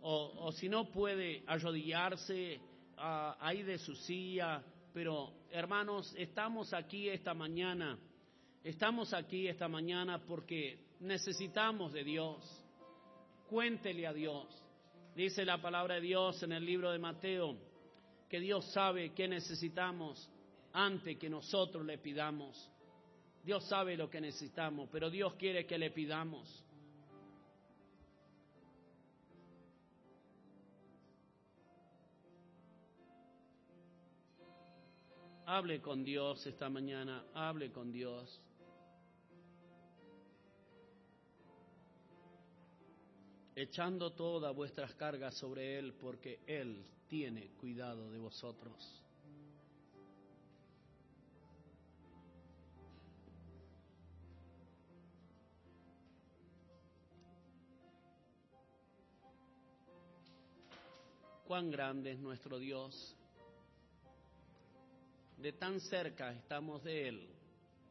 O, si no puede arrodillarse, ahí de su silla, pero hermanos, estamos aquí esta mañana, estamos aquí esta mañana porque necesitamos de Dios. Cuéntele a Dios. Dice la palabra de Dios en el libro de Mateo, que Dios sabe qué necesitamos antes que nosotros le pidamos. Dios sabe lo que necesitamos, pero Dios quiere que le pidamos. Hable con Dios esta mañana, hable con Dios. Echando todas vuestras cargas sobre Él, porque Él tiene cuidado de vosotros. Cuán grande es nuestro Dios de tan cerca estamos de Él,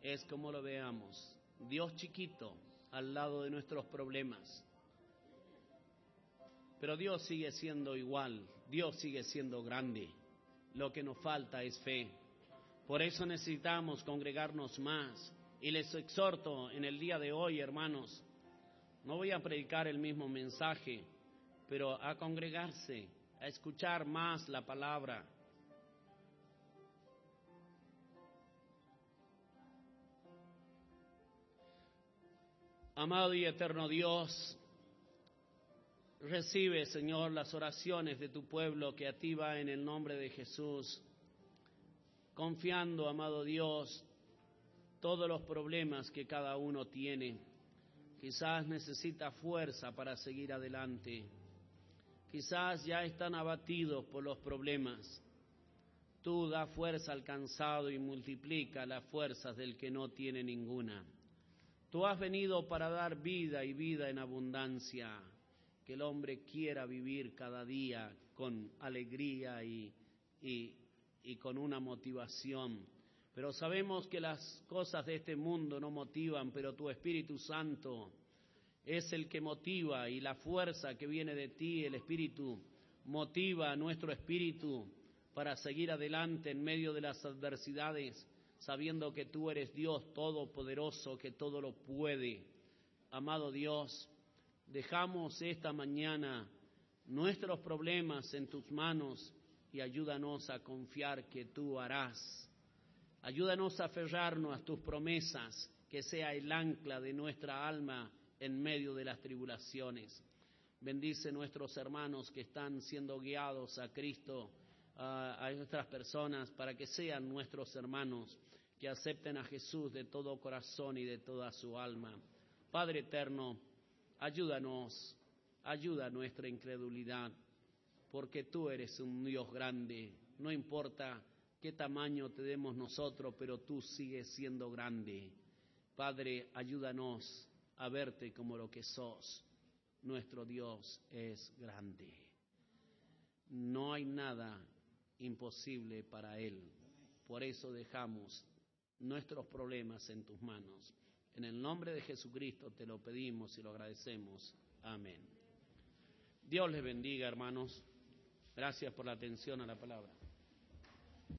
es como lo veamos, Dios chiquito al lado de nuestros problemas. Pero Dios sigue siendo igual, Dios sigue siendo grande. Lo que nos falta es fe. Por eso necesitamos congregarnos más. Y les exhorto en el día de hoy, hermanos, no voy a predicar el mismo mensaje, pero a congregarse, a escuchar más la palabra, Amado y eterno Dios, recibe, Señor, las oraciones de tu pueblo que a ti va en el nombre de Jesús, confiando, amado Dios, todos los problemas que cada uno tiene. Quizás necesita fuerza para seguir adelante. Quizás ya están abatidos por los problemas. Tú da fuerza al cansado y multiplica las fuerzas del que no tiene ninguna. Tú has venido para dar vida y vida en abundancia, que el hombre quiera vivir cada día con alegría y, y, con una motivación. Pero sabemos que las cosas de este mundo no motivan, pero tu Espíritu Santo es el que motiva y la fuerza que viene de ti, el Espíritu, motiva a nuestro espíritu para seguir adelante en medio de las adversidades, sabiendo que tú eres Dios todopoderoso, que todo lo puede. Amado Dios, dejamos esta mañana nuestros problemas en tus manos y ayúdanos a confiar que tú harás. Ayúdanos a aferrarnos a tus promesas, que sea el ancla de nuestra alma en medio de las tribulaciones. Bendice nuestros hermanos que están siendo guiados a Cristo, a, nuestras personas, para que sean nuestros hermanos, que acepten a Jesús de todo corazón y de toda su alma. Padre eterno, ayúdanos, ayuda nuestra incredulidad, porque tú eres un Dios grande, no importa qué tamaño te demos nosotros, pero tú sigues siendo grande. Padre, ayúdanos a verte como lo que sos. Nuestro Dios es grande. No hay nada imposible para Él. Por eso dejamos nuestros problemas en tus manos. En el nombre de Jesucristo te lo pedimos y lo agradecemos. Amén. Dios les bendiga, hermanos. Gracias por la atención a la palabra.